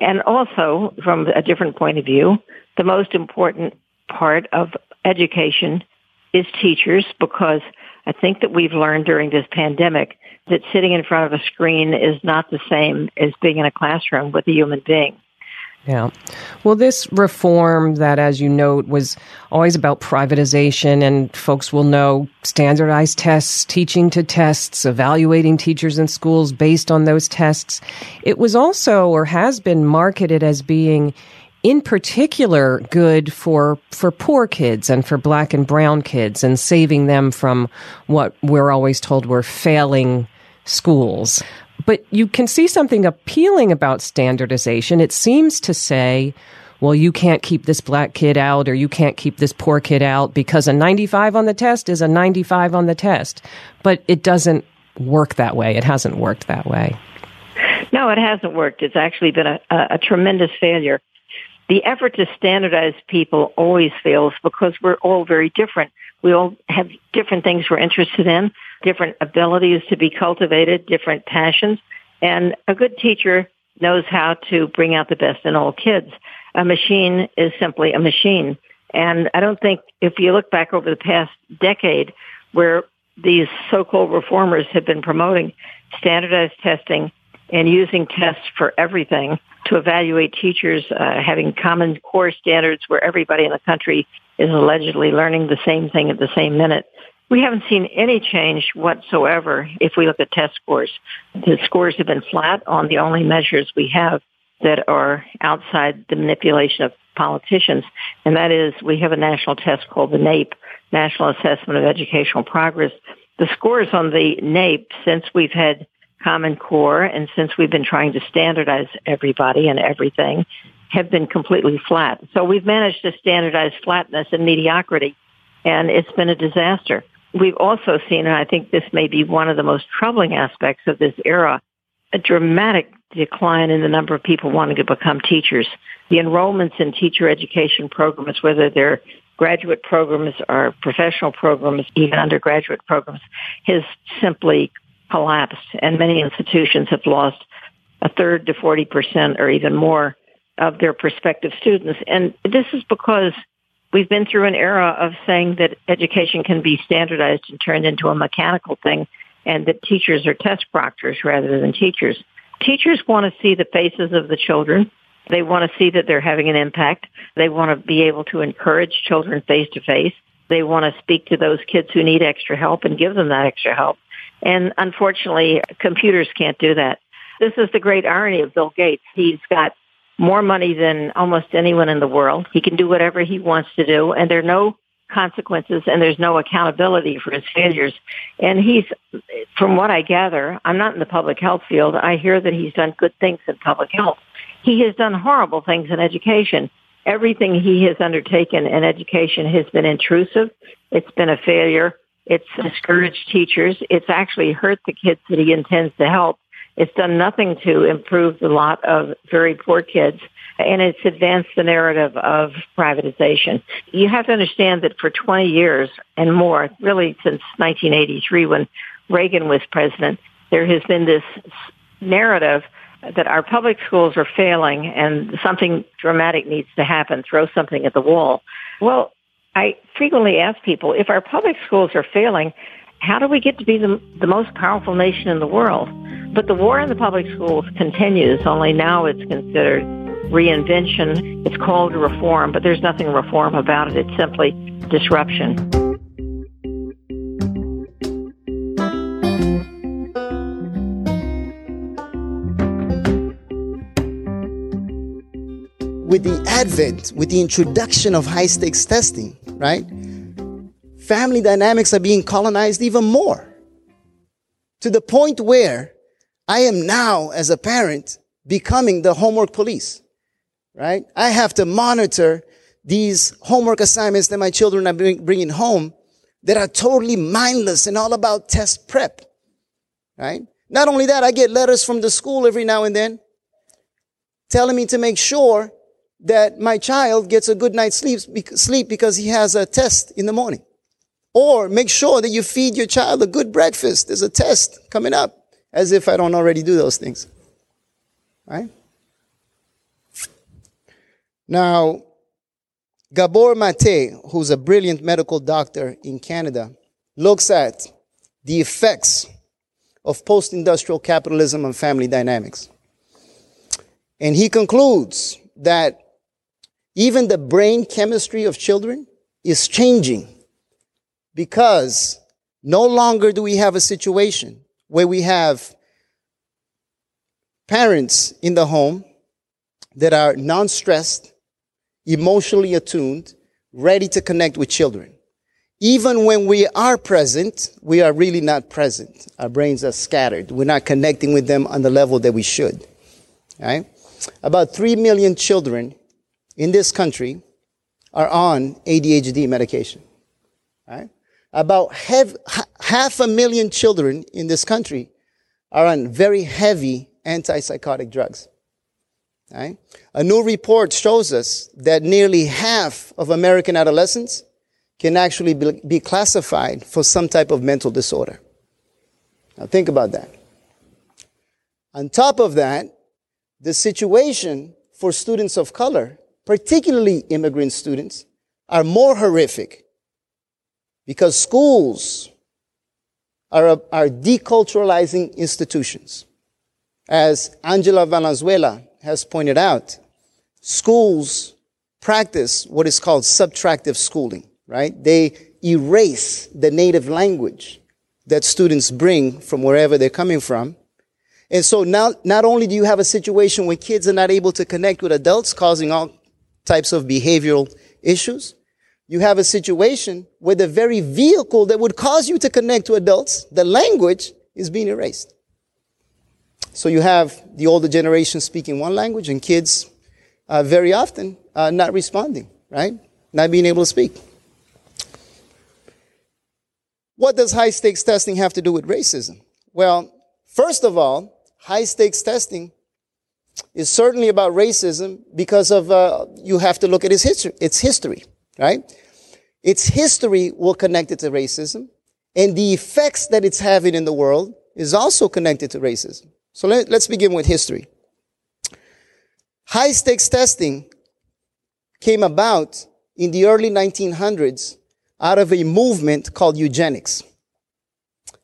And also, from a different point of view, the most important part of education is teachers because I think that we've learned during this pandemic that sitting in front of a screen is not the same as being in a classroom with a human being. Yeah. Well, this reform that, as you note, was always about privatization, and folks will know standardized tests, teaching to tests, evaluating teachers in schools based on those tests. It was also, or has been marketed as being in particular good for for poor kids and for black and brown kids and saving them from what we're always told were failing schools. But you can see something appealing about standardization. It seems to say, well, you can't keep this black kid out or you can't keep this poor kid out because a 95 on the test is a 95 on the test. But it doesn't work that way. It hasn't worked that way. No, it hasn't worked. It's actually been a, a, a tremendous failure the effort to standardize people always fails because we're all very different. We all have different things we're interested in, different abilities to be cultivated, different passions. And a good teacher knows how to bring out the best in all kids. A machine is simply a machine. And I don't think if you look back over the past decade where these so-called reformers have been promoting standardized testing and using tests for everything, to evaluate teachers uh, having common core standards where everybody in the country is allegedly learning the same thing at the same minute. We haven't seen any change whatsoever if we look at test scores. The scores have been flat on the only measures we have that are outside the manipulation of politicians, and that is we have a national test called the NAEP, National Assessment of Educational Progress. The scores on the NAEP, since we've had Common Core, and since we've been trying to standardize everybody and everything, have been completely flat. So we've managed to standardize flatness and mediocrity, and it's been a disaster. We've also seen, and I think this may be one of the most troubling aspects of this era, a dramatic decline in the number of people wanting to become teachers. The enrollments in teacher education programs, whether they're graduate programs or professional programs, even undergraduate programs, has simply collapsed and many institutions have lost a third to 40% or even more of their prospective students. And this is because we've been through an era of saying that education can be standardized and turned into a mechanical thing and that teachers are test proctors rather than teachers. Teachers want to see the faces of the children They want to see that they're having an impact. They want to be able to encourage children face to face. They want to speak to those kids who need extra help and give them that extra help. And unfortunately, computers can't do that. This is the great irony of Bill Gates. He's got more money than almost anyone in the world. He can do whatever he wants to do, and there are no consequences and there's no accountability for his failures. And he's, from what I gather, I'm not in the public health field. I hear that he's done good things in public health. He has done horrible things in education. Everything he has undertaken in education has been intrusive. It's been a failure. It's discouraged teachers. It's actually hurt the kids that he intends to help. It's done nothing to improve the lot of very poor kids and it's advanced the narrative of privatization. You have to understand that for 20 years and more, really since 1983 when Reagan was president, there has been this narrative that our public schools are failing and something dramatic needs to happen, throw something at the wall. Well, I frequently ask people, if our public schools are failing, how do we get to be the, the most powerful nation in the world? But the war in the public schools continues, only now it's considered reinvention. It's called reform, but there's nothing reform about it. It's simply disruption. With the advent, with the introduction of high stakes testing, right? Family dynamics are being colonized even more to the point where I am now, as a parent, becoming the homework police right? I have to monitor these homework assignments that my children are bringing home that are totally mindless and all about test prep, right? Not only that, I get letters from the school every now and then telling me to make sure that my child gets a good night's sleep, because he has a test in the morning. Or make sure that you feed your child a good breakfast. There's a test coming up, as if I don't already do those things. Right? Now, Gabor Mate, who's a brilliant medical doctor in Canada, looks at the effects of post industrial capitalism on family dynamics. And he concludes that even the brain chemistry of children is changing because no longer do we have a situation where we have parents in the home that are non stressed, emotionally attuned, ready to connect with children. Even when we are present, we are really not present. Our brains are scattered. We're not connecting with them on the level that we should. Right? About 3 million children in this country are on ADHD medication. Right? About half, half a million children in this country are on very heavy antipsychotic drugs. Right? A new report shows us that nearly half of American adolescents can actually be classified for some type of mental disorder. Now think about that. On top of that, the situation for students of color, particularly immigrant students, are more horrific because schools are, are deculturalizing institutions. As Angela Valenzuela has pointed out, schools practice what is called subtractive schooling, right? They erase the native language that students bring from wherever they're coming from. And so now, not only do you have a situation where kids are not able to connect with adults, causing all types of behavioral issues, you have a situation where the very vehicle that would cause you to connect to adults, the language, is being erased. So you have the older generation speaking one language and kids uh, very often uh, not responding, right? Not being able to speak. What does high stakes testing have to do with racism? Well, first of all, high stakes testing is certainly about racism because of uh, you have to look at its history. Its history, right? Its history will connect it to racism, and the effects that it's having in the world is also connected to racism. So let, us begin with history. High stakes testing came about in the early 1900s out of a movement called eugenics.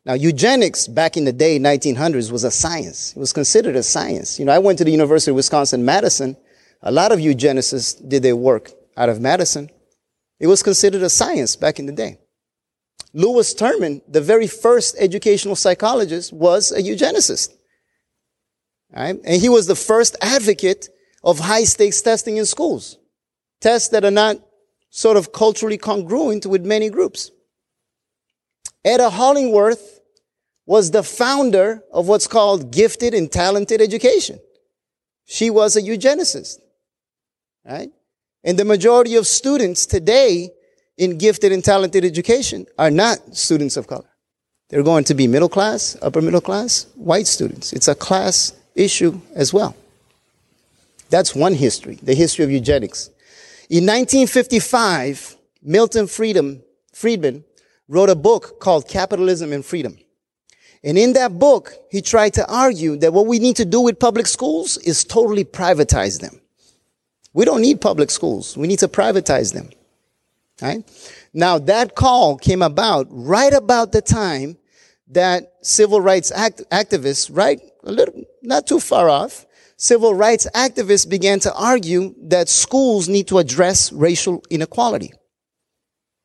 Now, eugenics back in the day, 1900s, was a science. It was considered a science. You know, I went to the University of Wisconsin Madison A lot of eugenicists did their work out of Madison. It was considered a science back in the day. Lewis Terman, the very first educational psychologist, was a eugenicist. Right? And he was the first advocate of high stakes testing in schools. Tests that are not sort of culturally congruent with many groups. Ada Hollingworth was the founder of what's called gifted and talented education. She was a eugenicist, right? And the majority of students today in gifted and talented education are not students of color. They're going to be middle class, upper middle class, white students. It's a class issue as well. That's one history, the history of eugenics. In 1955, Milton Friedman, wrote a book called Capitalism and Freedom. And in that book, he tried to argue that what we need to do with public schools is totally privatize them. We don't need public schools. We need to privatize them. Right? Now that call came about right about the time that civil rights act- activists, right, a little, not too far off, civil rights activists began to argue that schools need to address racial inequality.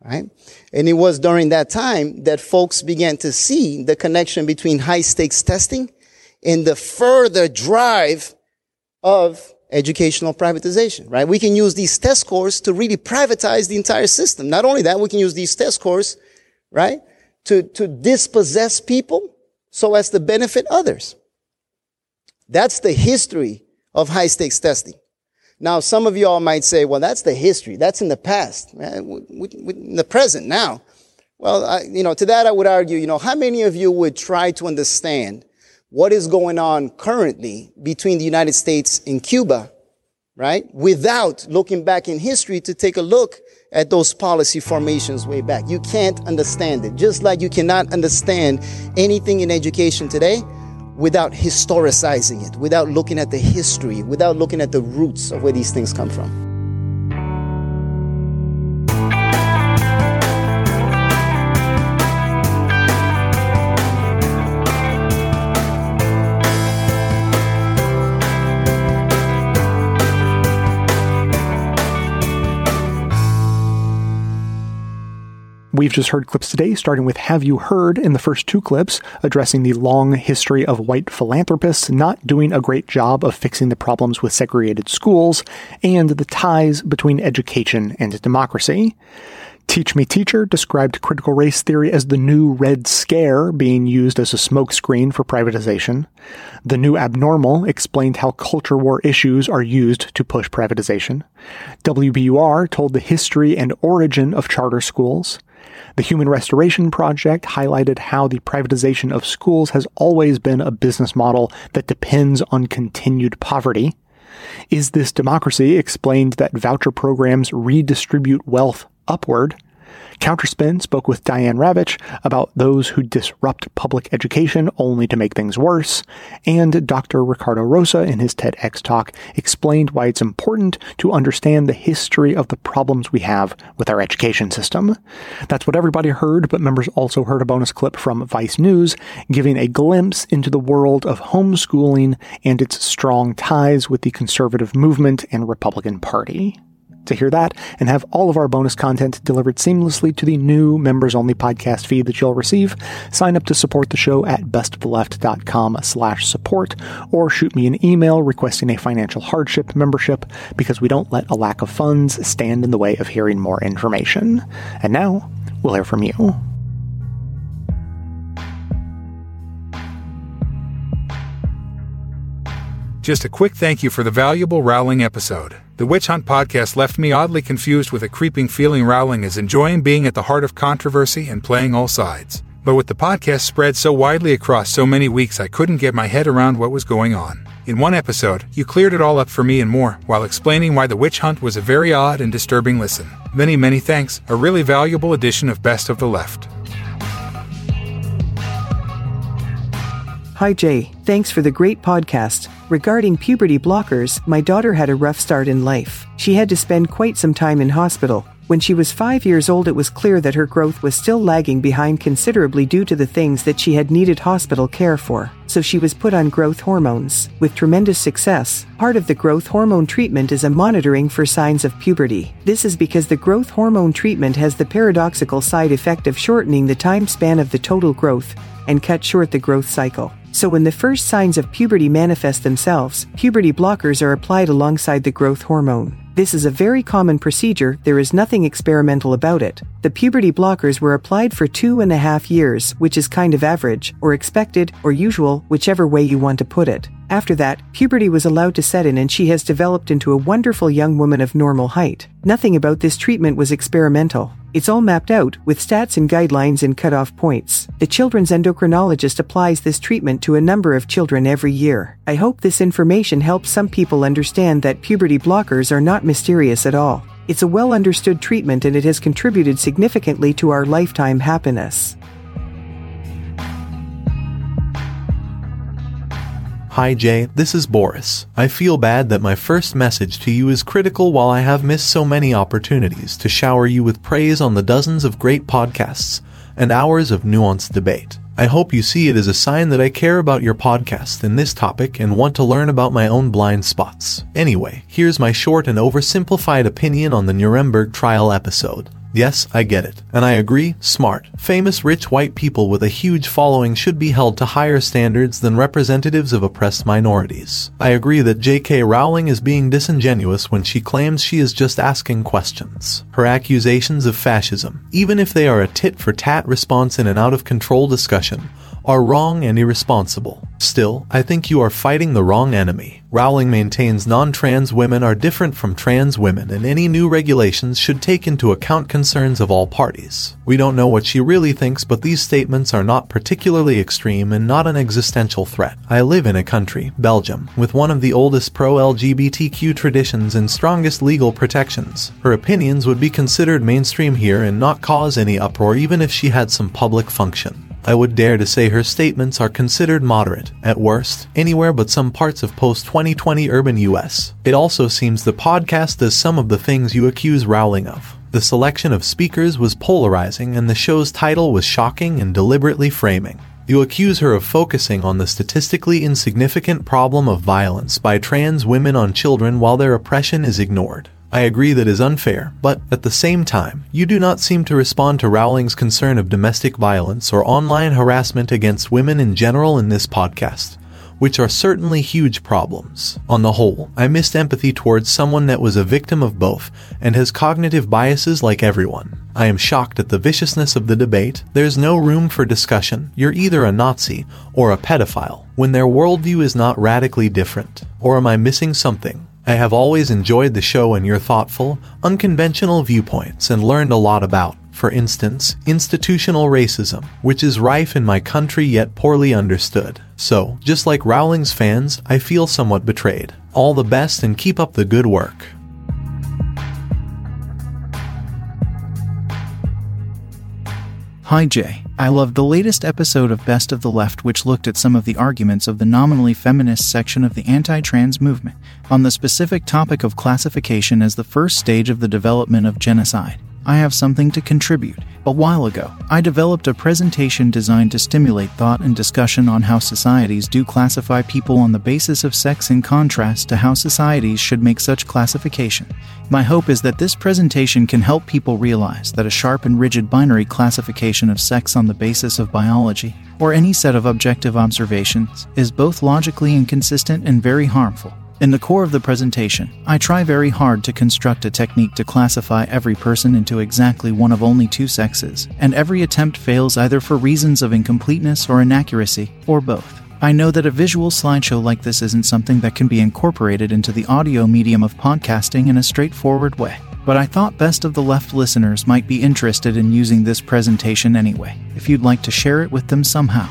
Right? And it was during that time that folks began to see the connection between high stakes testing and the further drive of educational privatization, right? We can use these test scores to really privatize the entire system. Not only that, we can use these test scores, right, to, to dispossess people so as to benefit others. That's the history of high stakes testing. Now, some of y'all might say, well, that's the history. That's in the past, in the present now. Well, I, you know, to that I would argue, you know, how many of you would try to understand what is going on currently between the United States and Cuba, right? Without looking back in history to take a look at those policy formations way back. You can't understand it. Just like you cannot understand anything in education today without historicizing it, without looking at the history, without looking at the roots of where these things come from. We've just heard clips today, starting with Have You Heard in the first two clips, addressing the long history of white philanthropists not doing a great job of fixing the problems with segregated schools, and the ties between education and democracy. Teach Me Teacher described critical race theory as the new Red Scare being used as a smokescreen for privatization. The New Abnormal explained how culture war issues are used to push privatization. WBUR told the history and origin of charter schools. The Human Restoration Project highlighted how the privatization of schools has always been a business model that depends on continued poverty. Is This Democracy explained that voucher programs redistribute wealth upward. Counterspin spoke with Diane Ravitch about those who disrupt public education only to make things worse, and Dr. Ricardo Rosa in his TEDx talk explained why it's important to understand the history of the problems we have with our education system. That's what everybody heard, but members also heard a bonus clip from Vice News giving a glimpse into the world of homeschooling and its strong ties with the conservative movement and Republican Party to hear that and have all of our bonus content delivered seamlessly to the new members only podcast feed that you'll receive, sign up to support the show at bestoftheleft.com slash support or shoot me an email requesting a financial hardship membership because we don't let a lack of funds stand in the way of hearing more information. And now we'll hear from you. Just a quick thank you for the valuable Rowling episode. The Witch Hunt podcast left me oddly confused with a creeping feeling Rowling is enjoying being at the heart of controversy and playing all sides. But with the podcast spread so widely across so many weeks, I couldn't get my head around what was going on. In one episode, you cleared it all up for me and more, while explaining why The Witch Hunt was a very odd and disturbing listen. Many, many thanks. A really valuable edition of Best of the Left. Hi, Jay. Thanks for the great podcast. Regarding puberty blockers, my daughter had a rough start in life. She had to spend quite some time in hospital. When she was five years old, it was clear that her growth was still lagging behind considerably due to the things that she had needed hospital care for. So she was put on growth hormones. With tremendous success, part of the growth hormone treatment is a monitoring for signs of puberty. This is because the growth hormone treatment has the paradoxical side effect of shortening the time span of the total growth and cut short the growth cycle. So when the first signs of puberty manifest themselves, puberty blockers are applied alongside the growth hormone. This is a very common procedure, there is nothing experimental about it. The puberty blockers were applied for two and a half years, which is kind of average, or expected, or usual, whichever way you want to put it. After that, puberty was allowed to set in and she has developed into a wonderful young woman of normal height. Nothing about this treatment was experimental. It's all mapped out with stats and guidelines and cutoff points. The children's endocrinologist applies this treatment to a number of children every year. I hope this information helps some people understand that puberty blockers are not mysterious at all. It's a well understood treatment and it has contributed significantly to our lifetime happiness. Hi Jay, this is Boris. I feel bad that my first message to you is critical while I have missed so many opportunities to shower you with praise on the dozens of great podcasts and hours of nuanced debate. I hope you see it as a sign that I care about your podcast and this topic and want to learn about my own blind spots. Anyway, here's my short and oversimplified opinion on the Nuremberg trial episode. Yes, I get it. And I agree, smart, famous rich white people with a huge following should be held to higher standards than representatives of oppressed minorities. I agree that J.K. Rowling is being disingenuous when she claims she is just asking questions. Her accusations of fascism, even if they are a tit for tat response in an out of control discussion, are wrong and irresponsible. Still, I think you are fighting the wrong enemy. Rowling maintains non trans women are different from trans women, and any new regulations should take into account concerns of all parties. We don't know what she really thinks, but these statements are not particularly extreme and not an existential threat. I live in a country, Belgium, with one of the oldest pro LGBTQ traditions and strongest legal protections. Her opinions would be considered mainstream here and not cause any uproar even if she had some public function. I would dare to say her statements are considered moderate, at worst, anywhere but some parts of post 2020 urban US. It also seems the podcast does some of the things you accuse Rowling of. The selection of speakers was polarizing, and the show's title was shocking and deliberately framing. You accuse her of focusing on the statistically insignificant problem of violence by trans women on children while their oppression is ignored. I agree that is unfair, but at the same time, you do not seem to respond to Rowling's concern of domestic violence or online harassment against women in general in this podcast, which are certainly huge problems. On the whole, I missed empathy towards someone that was a victim of both and has cognitive biases like everyone. I am shocked at the viciousness of the debate. There's no room for discussion. You're either a Nazi or a pedophile when their worldview is not radically different. Or am I missing something? I have always enjoyed the show and your thoughtful, unconventional viewpoints and learned a lot about, for instance, institutional racism, which is rife in my country yet poorly understood. So, just like Rowling's fans, I feel somewhat betrayed. All the best and keep up the good work. Hi Jay. I loved the latest episode of Best of the Left, which looked at some of the arguments of the nominally feminist section of the anti trans movement on the specific topic of classification as the first stage of the development of genocide. I have something to contribute. A while ago, I developed a presentation designed to stimulate thought and discussion on how societies do classify people on the basis of sex in contrast to how societies should make such classification. My hope is that this presentation can help people realize that a sharp and rigid binary classification of sex on the basis of biology, or any set of objective observations, is both logically inconsistent and very harmful. In the core of the presentation, I try very hard to construct a technique to classify every person into exactly one of only two sexes, and every attempt fails either for reasons of incompleteness or inaccuracy, or both. I know that a visual slideshow like this isn't something that can be incorporated into the audio medium of podcasting in a straightforward way, but I thought Best of the Left listeners might be interested in using this presentation anyway, if you'd like to share it with them somehow.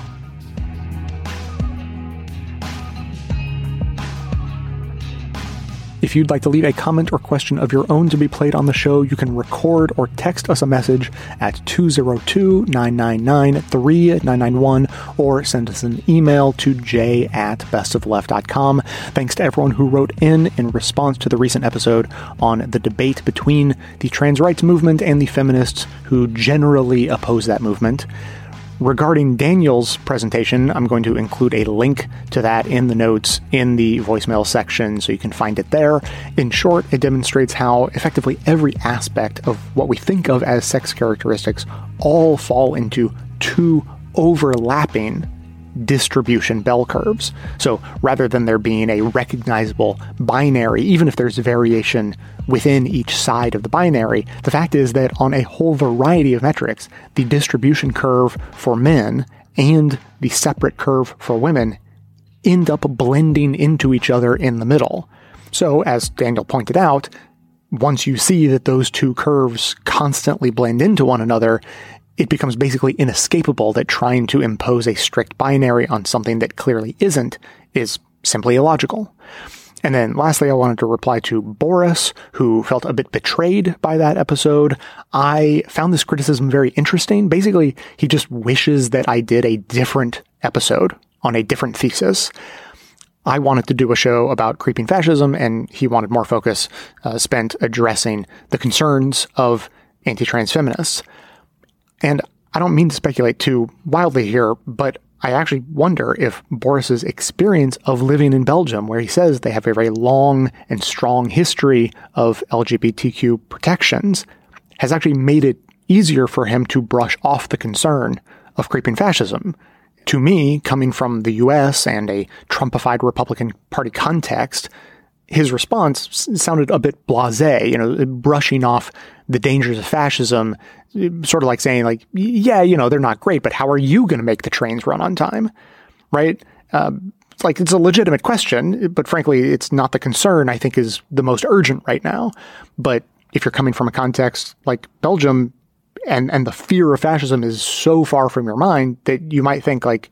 If you'd like to leave a comment or question of your own to be played on the show, you can record or text us a message at 202 999 3991 or send us an email to j at bestofleft.com. Thanks to everyone who wrote in in response to the recent episode on the debate between the trans rights movement and the feminists who generally oppose that movement. Regarding Daniel's presentation, I'm going to include a link to that in the notes in the voicemail section so you can find it there. In short, it demonstrates how effectively every aspect of what we think of as sex characteristics all fall into two overlapping distribution bell curves. So rather than there being a recognizable binary, even if there's variation within each side of the binary, the fact is that on a whole variety of metrics, the distribution curve for men and the separate curve for women end up blending into each other in the middle. So, as Daniel pointed out, once you see that those two curves constantly blend into one another, it becomes basically inescapable that trying to impose a strict binary on something that clearly isn't is simply illogical. And then lastly, I wanted to reply to Boris, who felt a bit betrayed by that episode. I found this criticism very interesting. Basically, he just wishes that I did a different episode on a different thesis. I wanted to do a show about creeping fascism, and he wanted more focus uh, spent addressing the concerns of anti trans feminists. And I don't mean to speculate too wildly here, but I actually wonder if Boris's experience of living in Belgium, where he says they have a very long and strong history of LGBTQ protections, has actually made it easier for him to brush off the concern of creeping fascism. To me, coming from the US and a Trumpified Republican Party context, his response sounded a bit blasé, you know, brushing off the dangers of fascism, sort of like saying, like, yeah, you know, they're not great, but how are you going to make the trains run on time? Right? Um, it's like it's a legitimate question, but frankly, it's not the concern I think is the most urgent right now. But if you're coming from a context like Belgium and, and the fear of fascism is so far from your mind that you might think like,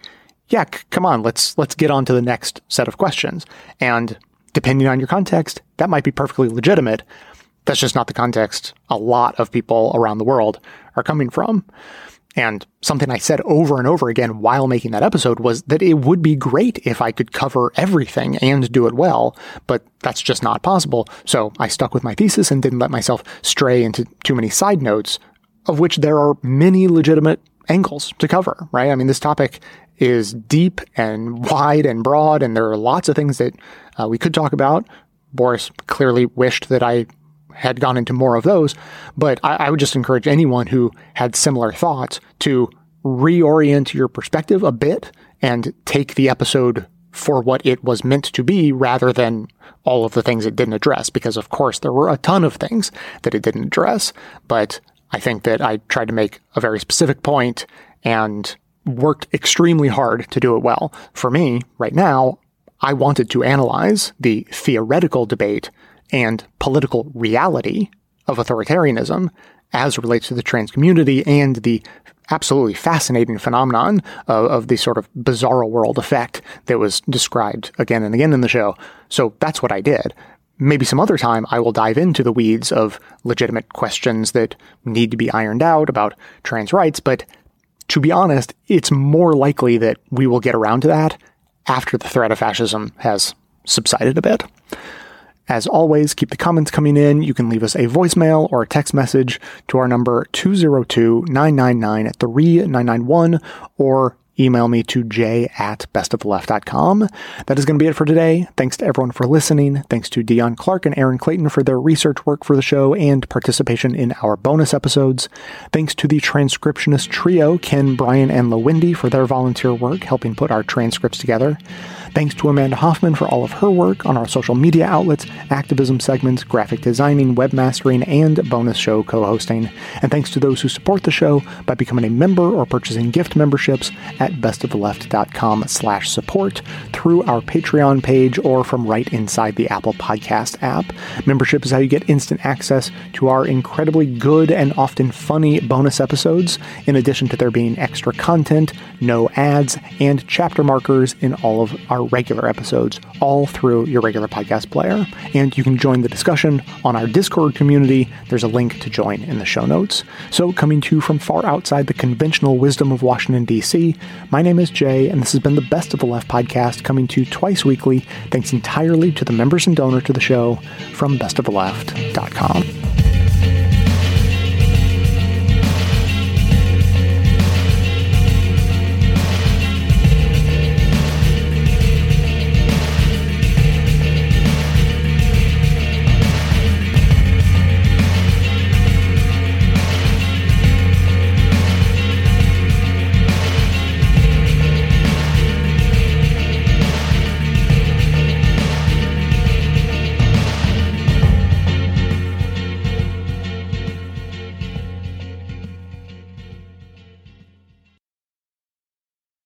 yeah, c- come on, let's, let's get on to the next set of questions. And depending on your context, that might be perfectly legitimate. That's just not the context a lot of people around the world are coming from. And something I said over and over again while making that episode was that it would be great if I could cover everything and do it well, but that's just not possible. So I stuck with my thesis and didn't let myself stray into too many side notes, of which there are many legitimate angles to cover, right? I mean, this topic is deep and [LAUGHS] wide and broad, and there are lots of things that uh, we could talk about. Boris clearly wished that I had gone into more of those, but I, I would just encourage anyone who had similar thoughts to reorient your perspective a bit and take the episode for what it was meant to be rather than all of the things it didn't address, because of course there were a ton of things that it didn't address, but I think that I tried to make a very specific point and worked extremely hard to do it well. For me, right now, I wanted to analyze the theoretical debate and political reality of authoritarianism as relates to the trans community and the absolutely fascinating phenomenon of, of the sort of bizarro world effect that was described again and again in the show. So that's what I did. Maybe some other time I will dive into the weeds of legitimate questions that need to be ironed out about trans rights, but to be honest, it's more likely that we will get around to that after the threat of fascism has subsided a bit. As always, keep the comments coming in. You can leave us a voicemail or a text message to our number 202 999 3991 or email me to j at bestoftheleft.com. That is going to be it for today. Thanks to everyone for listening. Thanks to Deon Clark and Erin Clayton for their research work for the show and participation in our bonus episodes. Thanks to the transcriptionist trio, Ken, Brian, and LaWendy for their volunteer work helping put our transcripts together. Thanks to Amanda Hoffman for all of her work on our social media outlets, activism segments, graphic designing, webmastering, and bonus show co hosting. And thanks to those who support the show by becoming a member or purchasing gift memberships at at bestoftheleft.com slash support through our Patreon page or from right inside the Apple Podcast app. Membership is how you get instant access to our incredibly good and often funny bonus episodes, in addition to there being extra content, no ads, and chapter markers in all of our regular episodes, all through your regular podcast player. And you can join the discussion on our Discord community. There's a link to join in the show notes. So, coming to you from far outside the conventional wisdom of Washington, D.C., my name is Jay, and this has been the Best of the Left podcast coming to you twice weekly, thanks entirely to the members and donor to the show from bestoftheleft.com.